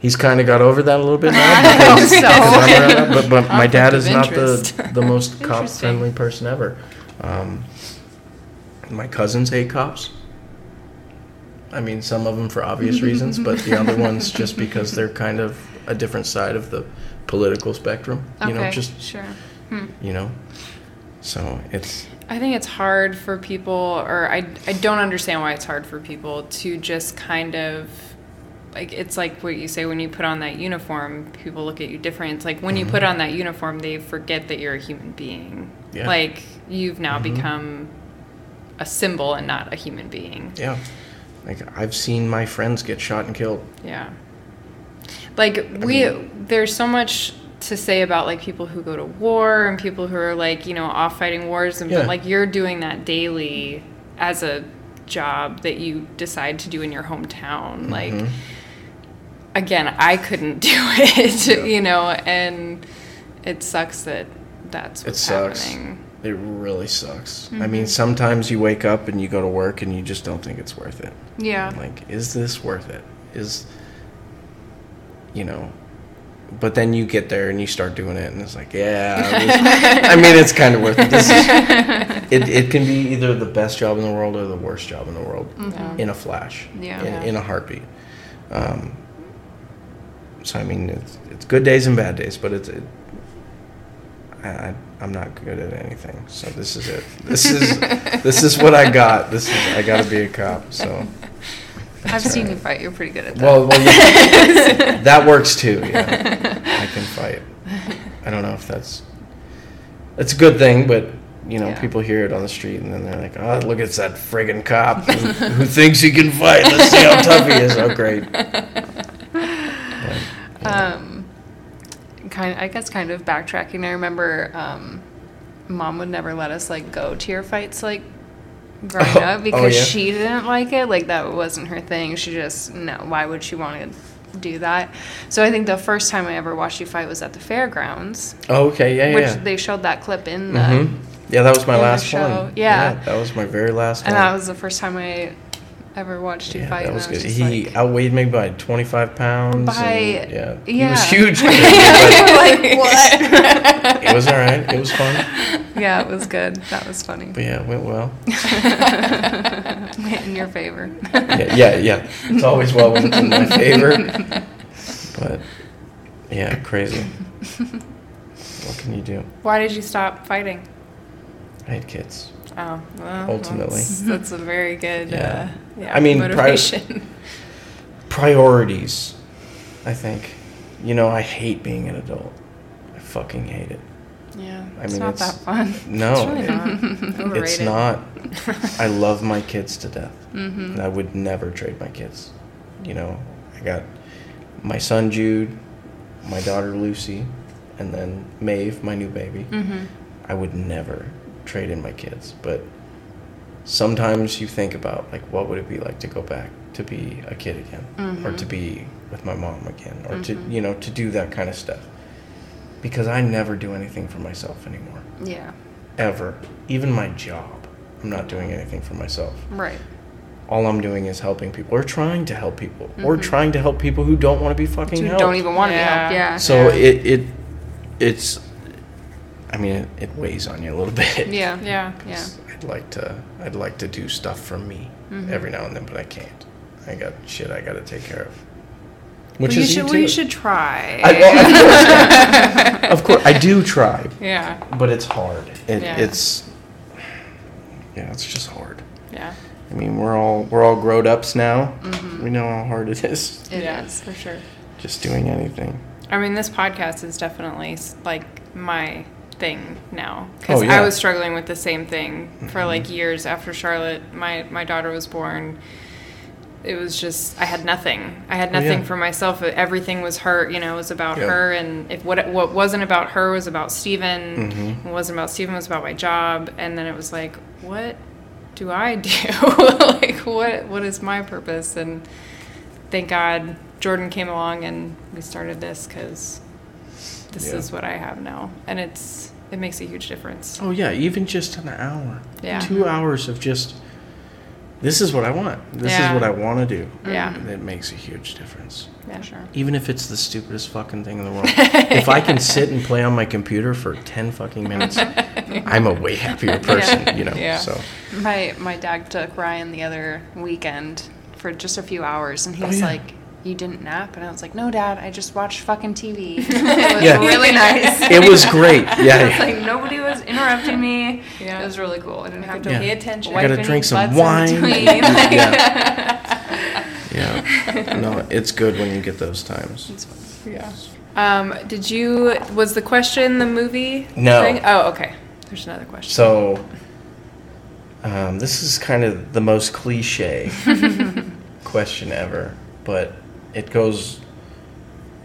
he's kind of got over that a little bit now. I hope because- so. around, but but my dad is not the interest. the most cop friendly person ever. Um, my cousins hate cops. I mean, some of them for obvious reasons, but the other ones just because they're kind of a different side of the political spectrum. You okay. know, just sure. Hmm. you know. So it's I think it's hard for people, or I, I don't understand why it's hard for people to just kind of like it's like what you say when you put on that uniform, people look at you different. It's like when you put mm-hmm. on that uniform, they forget that you're a human being. Yeah. Like you've now mm-hmm. become a symbol and not a human being. yeah. Like I've seen my friends get shot and killed. Yeah. Like we there's so much to say about like people who go to war and people who are like, you know, off fighting wars and Yeah. but like you're doing that daily as a job that you decide to do in your hometown. Mm-hmm. Like again, I couldn't do it, Yeah. you know, and it sucks that that's It what's sucks. happening. It really sucks. I mean, sometimes you wake up and you go to work and you just don't think it's worth it. Yeah. Like, is this worth it? Is, you know, but then you get there and you start doing it and it's like, yeah, I mean, it's kind of worth it. This is, it. It can be either the best job in the world or the worst job in the world in a flash, Yeah. in, in a heartbeat. Um, so, I mean, it's, it's good days and bad days, but it's, it, I, I, I'm not good at anything. So this is it. This is this is what I got. This is I got to be a cop. So I've seen you fight. You're pretty good at that. well, well yeah, that works too. Yeah, I can fight. I don't know if that's it's a good thing, but you know, Yeah. people hear it on the street and then they're like, "Oh, look, it's that friggin' cop who, who thinks he can fight. Let's see how tough he is." Oh, great. um, kind I guess kind of backtracking. I remember um, mom would never let us like go to your fights like growing Oh, up oh, because yeah? she didn't like it. Like that wasn't her thing. She just no. Why would she want to do that? So I think the first time I ever watched you fight was at the fairgrounds, Oh, okay, yeah, yeah. which yeah. they showed that clip in the. Mhm. Yeah, that was my last show. one. Yeah. that was my very last And one. that was the first time I ever watched you Yeah, fight. that and was good. He like, outweighed me by 25 pounds. By- and, yeah. He was huge. me, like what? it was all right. It was fun. yeah, it was good. That was funny. But yeah, it went well. in your favor. Yeah, yeah, yeah. It's always well when it's in my favor. But yeah, crazy. What can you do? Why did you stop fighting? I had kids. Oh, well, Ultimately. that's, that's a very good. Yeah. Uh, yeah I mean, pri- Priorities, I think. You know, I hate being an adult. I fucking hate it. Yeah, I it's mean, not it's- that fun. No, it's really it- not. It's not. I love my kids to death. And I would never trade my kids. Mm. You know, I got my son Jude, my daughter Lucy, and then Maeve, my new baby. Mm-hmm. I would never trade in my kids, but sometimes you think about like what would it be like to go back to be a kid again or to mm-hmm. be with my mom again or to mm-hmm. you know to do that kind of stuff because i never do anything for myself anymore Yeah. ever even my job i'm not doing anything for myself Right. all i'm doing is helping people or trying to help people or mm-hmm. trying to help people who don't want to be fucking Who helped don't even want to Yeah. be helped. Yeah. so it it it's i mean it, it weighs on you a little bit yeah. Yeah. Yeah. I'd like to I'd like to do stuff for me every now and then, but I can't. I got shit I got to take care of. Which Well, you is should. you Well, you should try. I, well, of, course, of course, I do try, yeah. but it's hard. It, Yeah. It's yeah, it's just hard. Yeah. I mean, we're all we're all grown ups now. Mm-hmm. We know how hard it is It yeah, is. for sure. just doing anything. I mean, this podcast is definitely like my thing now because Oh, yeah. Mm-hmm. I was struggling with the same thing for like years after Charlotte, my my daughter was born. It was just I had nothing. I had Oh, nothing yeah. for myself. Everything was her. You know, it was about Yeah. her, and if what what wasn't about her was about Steven. Mhm. What wasn't about Steven was about my job, and then it was like, what do I do? like, what what is my purpose? And thank God Jordan came along and we started this because this Yeah. is what I have now, and it's it makes a huge difference. Oh yeah, even just an hour, Yeah. two mm-hmm. hours of just this is what I want. This Yeah. is what I want to do. Yeah. And it makes a huge difference. Yeah, sure. Even if it's the stupidest fucking thing in the world. if I can sit and play on my computer for 10 fucking minutes, I'm a way happier person, you know. Yeah. So, My my dad took Ryan the other weekend for just a few hours, and he Oh, was yeah. like, "You didn't nap?" And I was like, "No, Dad, I just watched fucking TV. it was Yeah. really nice." it was great. Yeah. It's like nobody was interrupting me. Yeah. It was really cool. I didn't have to Yeah. Pay attention. I gotta drink some wine. between. yeah. yeah. No, it's good when you get those times. Yeah. Um, did you was the question the movie? No. Thing? Oh, okay. There's another question. So, um, this is kind of the most cliche question ever, but it goes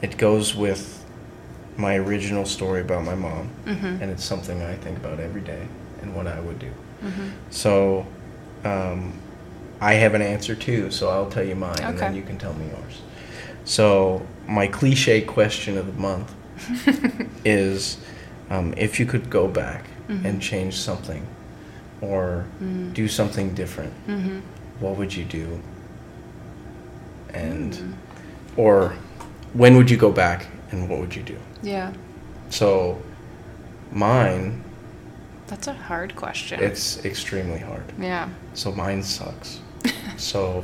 it goes with my original story about my mom, Mm-hmm. and it's something I think about every day and what I would do. So, um, I have an answer too, so I'll tell you mine, and then you can tell me yours. So, my cliche question of the month is um, if you could go back and change something or do something different, Mm-hmm. what would you do? And, or when would you go back and what would you do? Yeah, So, mine, that's a hard question. it's extremely hard. yeah, So, mine sucks. so,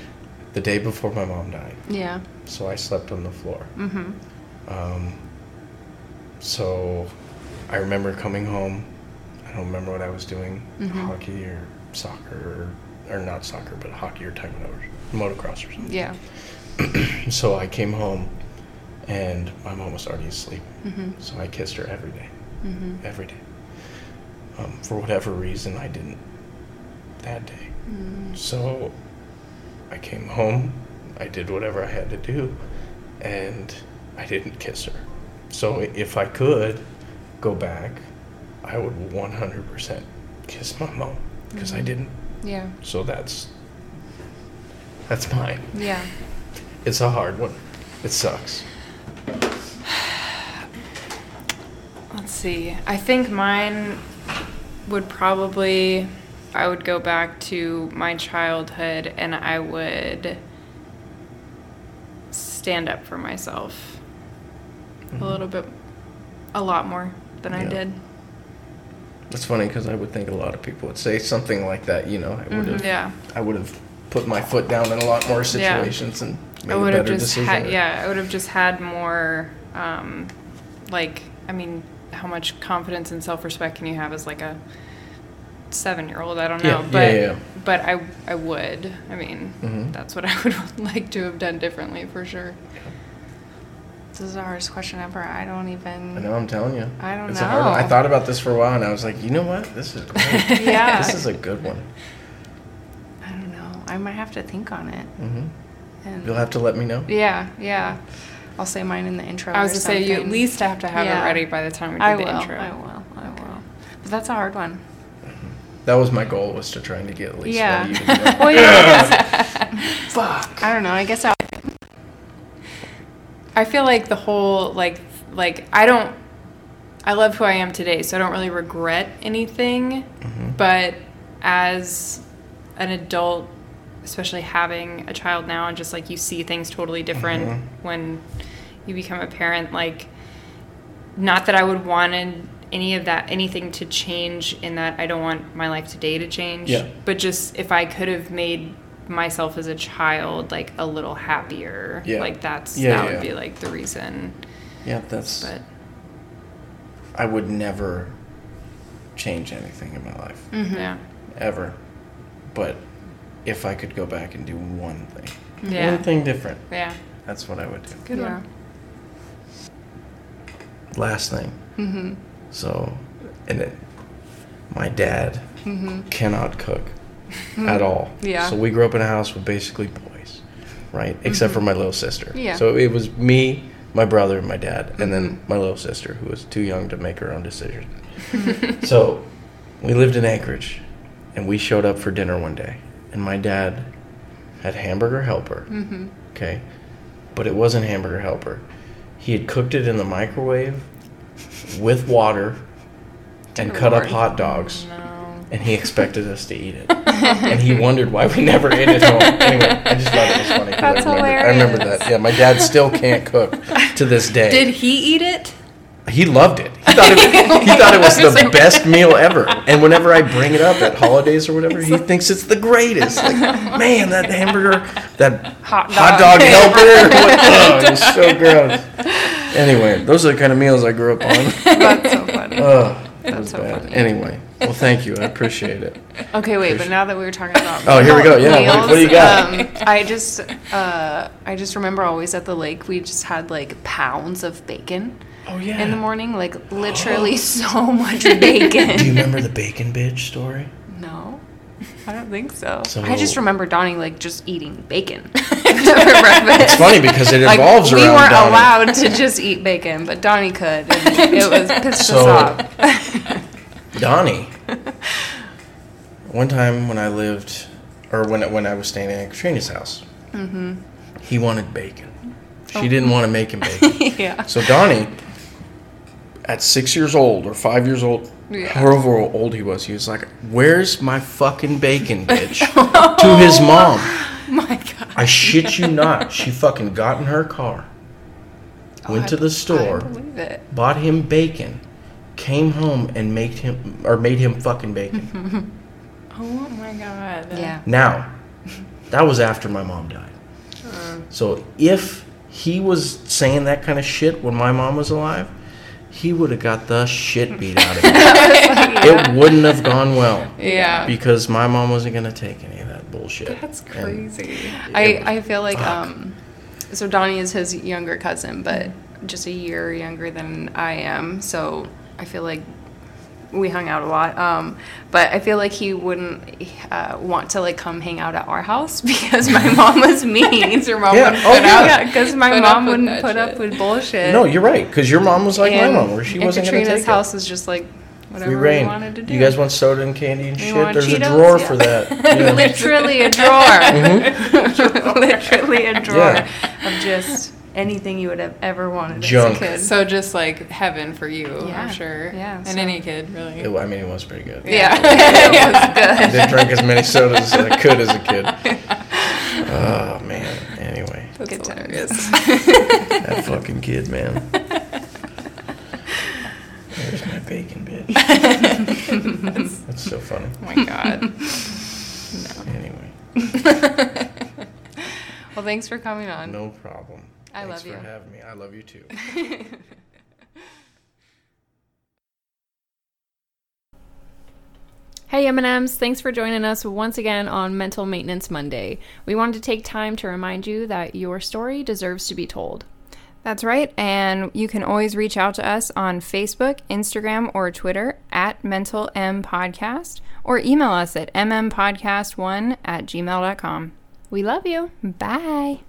the day before my mom died, yeah. so I slept on the floor. Mm-hmm. Um, so I remember coming home. I don't remember what I was doing, Mhm. hockey or soccer, or, or not soccer, but hockey or or motocross or something. Yeah. So I came home, and my mom was already asleep. Mm-hmm. So I kissed her every day, Mm-hmm. every day. Um, for whatever reason, I didn't that day. Mm. So I came home, I did whatever I had to do, and I didn't kiss her. So if I could go back, I would 100% kiss my mom because I didn't. Yeah. So that's that's mine. Yeah. It's a hard one. It sucks. Let's see. I think mine would probably I would go back to my childhood and I would stand up for myself a mm-hmm. little bit a lot more than I did. That's funny because I would think a lot of people would say something like that. You know, I would mm-hmm. have. Yeah. I would have put my foot down in a lot more Yeah. situations and made I a would better have just decision. had yeah, I would have just had more um like I mean, how much confidence and self-respect can you have as like a 7-year-old? I don't know, yeah, but yeah. but I I would. I mean, Mhm. that's what I would like to have done differently for sure. This is the hardest question ever. I don't even. I know I'm telling you. I don't it's know. A hard one. I thought about this for a while, and I was like, you know what? This is great. Yeah. this is a good one. I don't know. I might have to think on it. hmm And You'll have to let me know. yeah, yeah. I'll say mine in the intro. I was gonna say you at least have to have Yeah. it ready by the time we do I the will. intro. I will. I will. But that's a hard one. That was my goal was to trying to get at least Yeah. one of you. Well, yeah. Fuck. I don't know. I guess I. I feel like the whole like like I don't I love who I am today, so I don't really regret anything. Mm-hmm. But as an adult, especially having a child now and just like you see things totally different mm-hmm. when you become a parent like not that I would want any of that anything to change in that I don't want my life today to change Yeah. but just if I could have made myself as a child like a little happier Yeah. like that's Yeah, that yeah, would be like the reason Yeah, that's. but I would never change anything in my life mm-hmm. yeah ever, but if I could go back and do one thing, Yeah. one thing different, yeah that's what I would do. good Yeah. one Last thing. Mm-hmm. So, and it, my dad mm-hmm. cannot cook at all. Yeah. So we grew up in a house with basically boys, right? Except for mm-hmm. my little sister. Yeah. So it was me, my brother, my dad, and then mm-hmm. my little sister, who was too young to make her own decisions. so we lived in Anchorage, and we showed up for dinner one day, and my dad had hamburger helper. Mm-hmm. Okay. But it wasn't hamburger helper. He had cooked it in the microwave with water and cut up hot dogs, no and he expected us to eat it. and he wondered why we never ate it home. Anyway, I just thought it was funny. That's I remember, I remember that. Yeah, my dad still can't cook to this day. did he eat it He loved it. He thought it, he thought it was the best meal ever. And whenever I bring it up at holidays or whatever, he thinks it's the greatest. Like, man, that hamburger, that Hot hot dog. dog helper, what, oh, it was so gross. Anyway, those are the kind of meals I grew up on. That's so funny. Oh, that That's was so bad. funny. Anyway, well, thank you. I appreciate it. Okay, wait, but now that we were talking about Oh, here we go. Yeah, what- what do you got? Um, I just, uh, I just remember always at the lake we just had like pounds of bacon Oh yeah. in the morning, like literally so much bacon. Do you remember the bacon bitch story? No, I don't think so. So- I just remember Donnie like just eating bacon. It's funny because it Like involves we weren't Donnie. allowed to just eat bacon, but Donnie could. And it was pissed So- us off. Donnie. One time when I lived, or when when I was staying at Katrina's house, Mm-hmm. he wanted bacon. She Oh. didn't want to make him bacon. yeah. so Donnie, at six years old or five years old, Yeah. however old he was, he was like, "Where's my fucking bacon, bitch?" to his mom. My God. I shit you not. She fucking got in her car, oh, went Oh, to the store, I believe it. bought him bacon, came home and made him or made him fucking bacon. oh my god Yeah. now, that was after my mom died. Uh. So if he was saying that kind of shit when my mom was alive, he would have got the shit beat out of him. It wouldn't have gone well yeah because my mom wasn't gonna take any of that bullshit. that's And crazy I, I feel like Fuck. um so Donnie is his younger cousin, but just a year younger than I am. So I feel like we hung out a lot. Um, but I feel like he wouldn't uh, want to like come hang out at our house because my mom was mean. your mom Yeah, would oh, yeah. because my put mom wouldn't put up with bullshit. No, you're right because your mom was like and, my mom, where she wasn't Katrina's gonna take house it. is just like Free whatever we wanted to do. You guys want soda and candy and We shit? There's a drawer Yeah. for that. Yeah. literally a drawer. Mm-hmm. literally a drawer Yeah. of just anything you would have ever wanted Junk. as a kid. so just like heaven for you Yeah. i'm sure Yeah, and so- any kid really It- I mean, it was pretty good. yeah, Yeah. it was good. I didn't drink as many sodas as I could as a kid. Oh man. Anyway, That's Good times. hilarious. that fucking kid, man. There's my bacon bitch. That's so funny. oh my god Anyway, Well, thanks for coming on. no problem. I Thanks love for having me. I love you too. Hey M&Ms, thanks for joining us once again on Mental Maintenance Monday. We wanted to take time to remind you that your story deserves to be told. That's right. And you can always reach out to us on Facebook, Instagram, or Twitter at Mental M Podcast or email us at mmpodcast1 at gmail.com. We love you. Bye.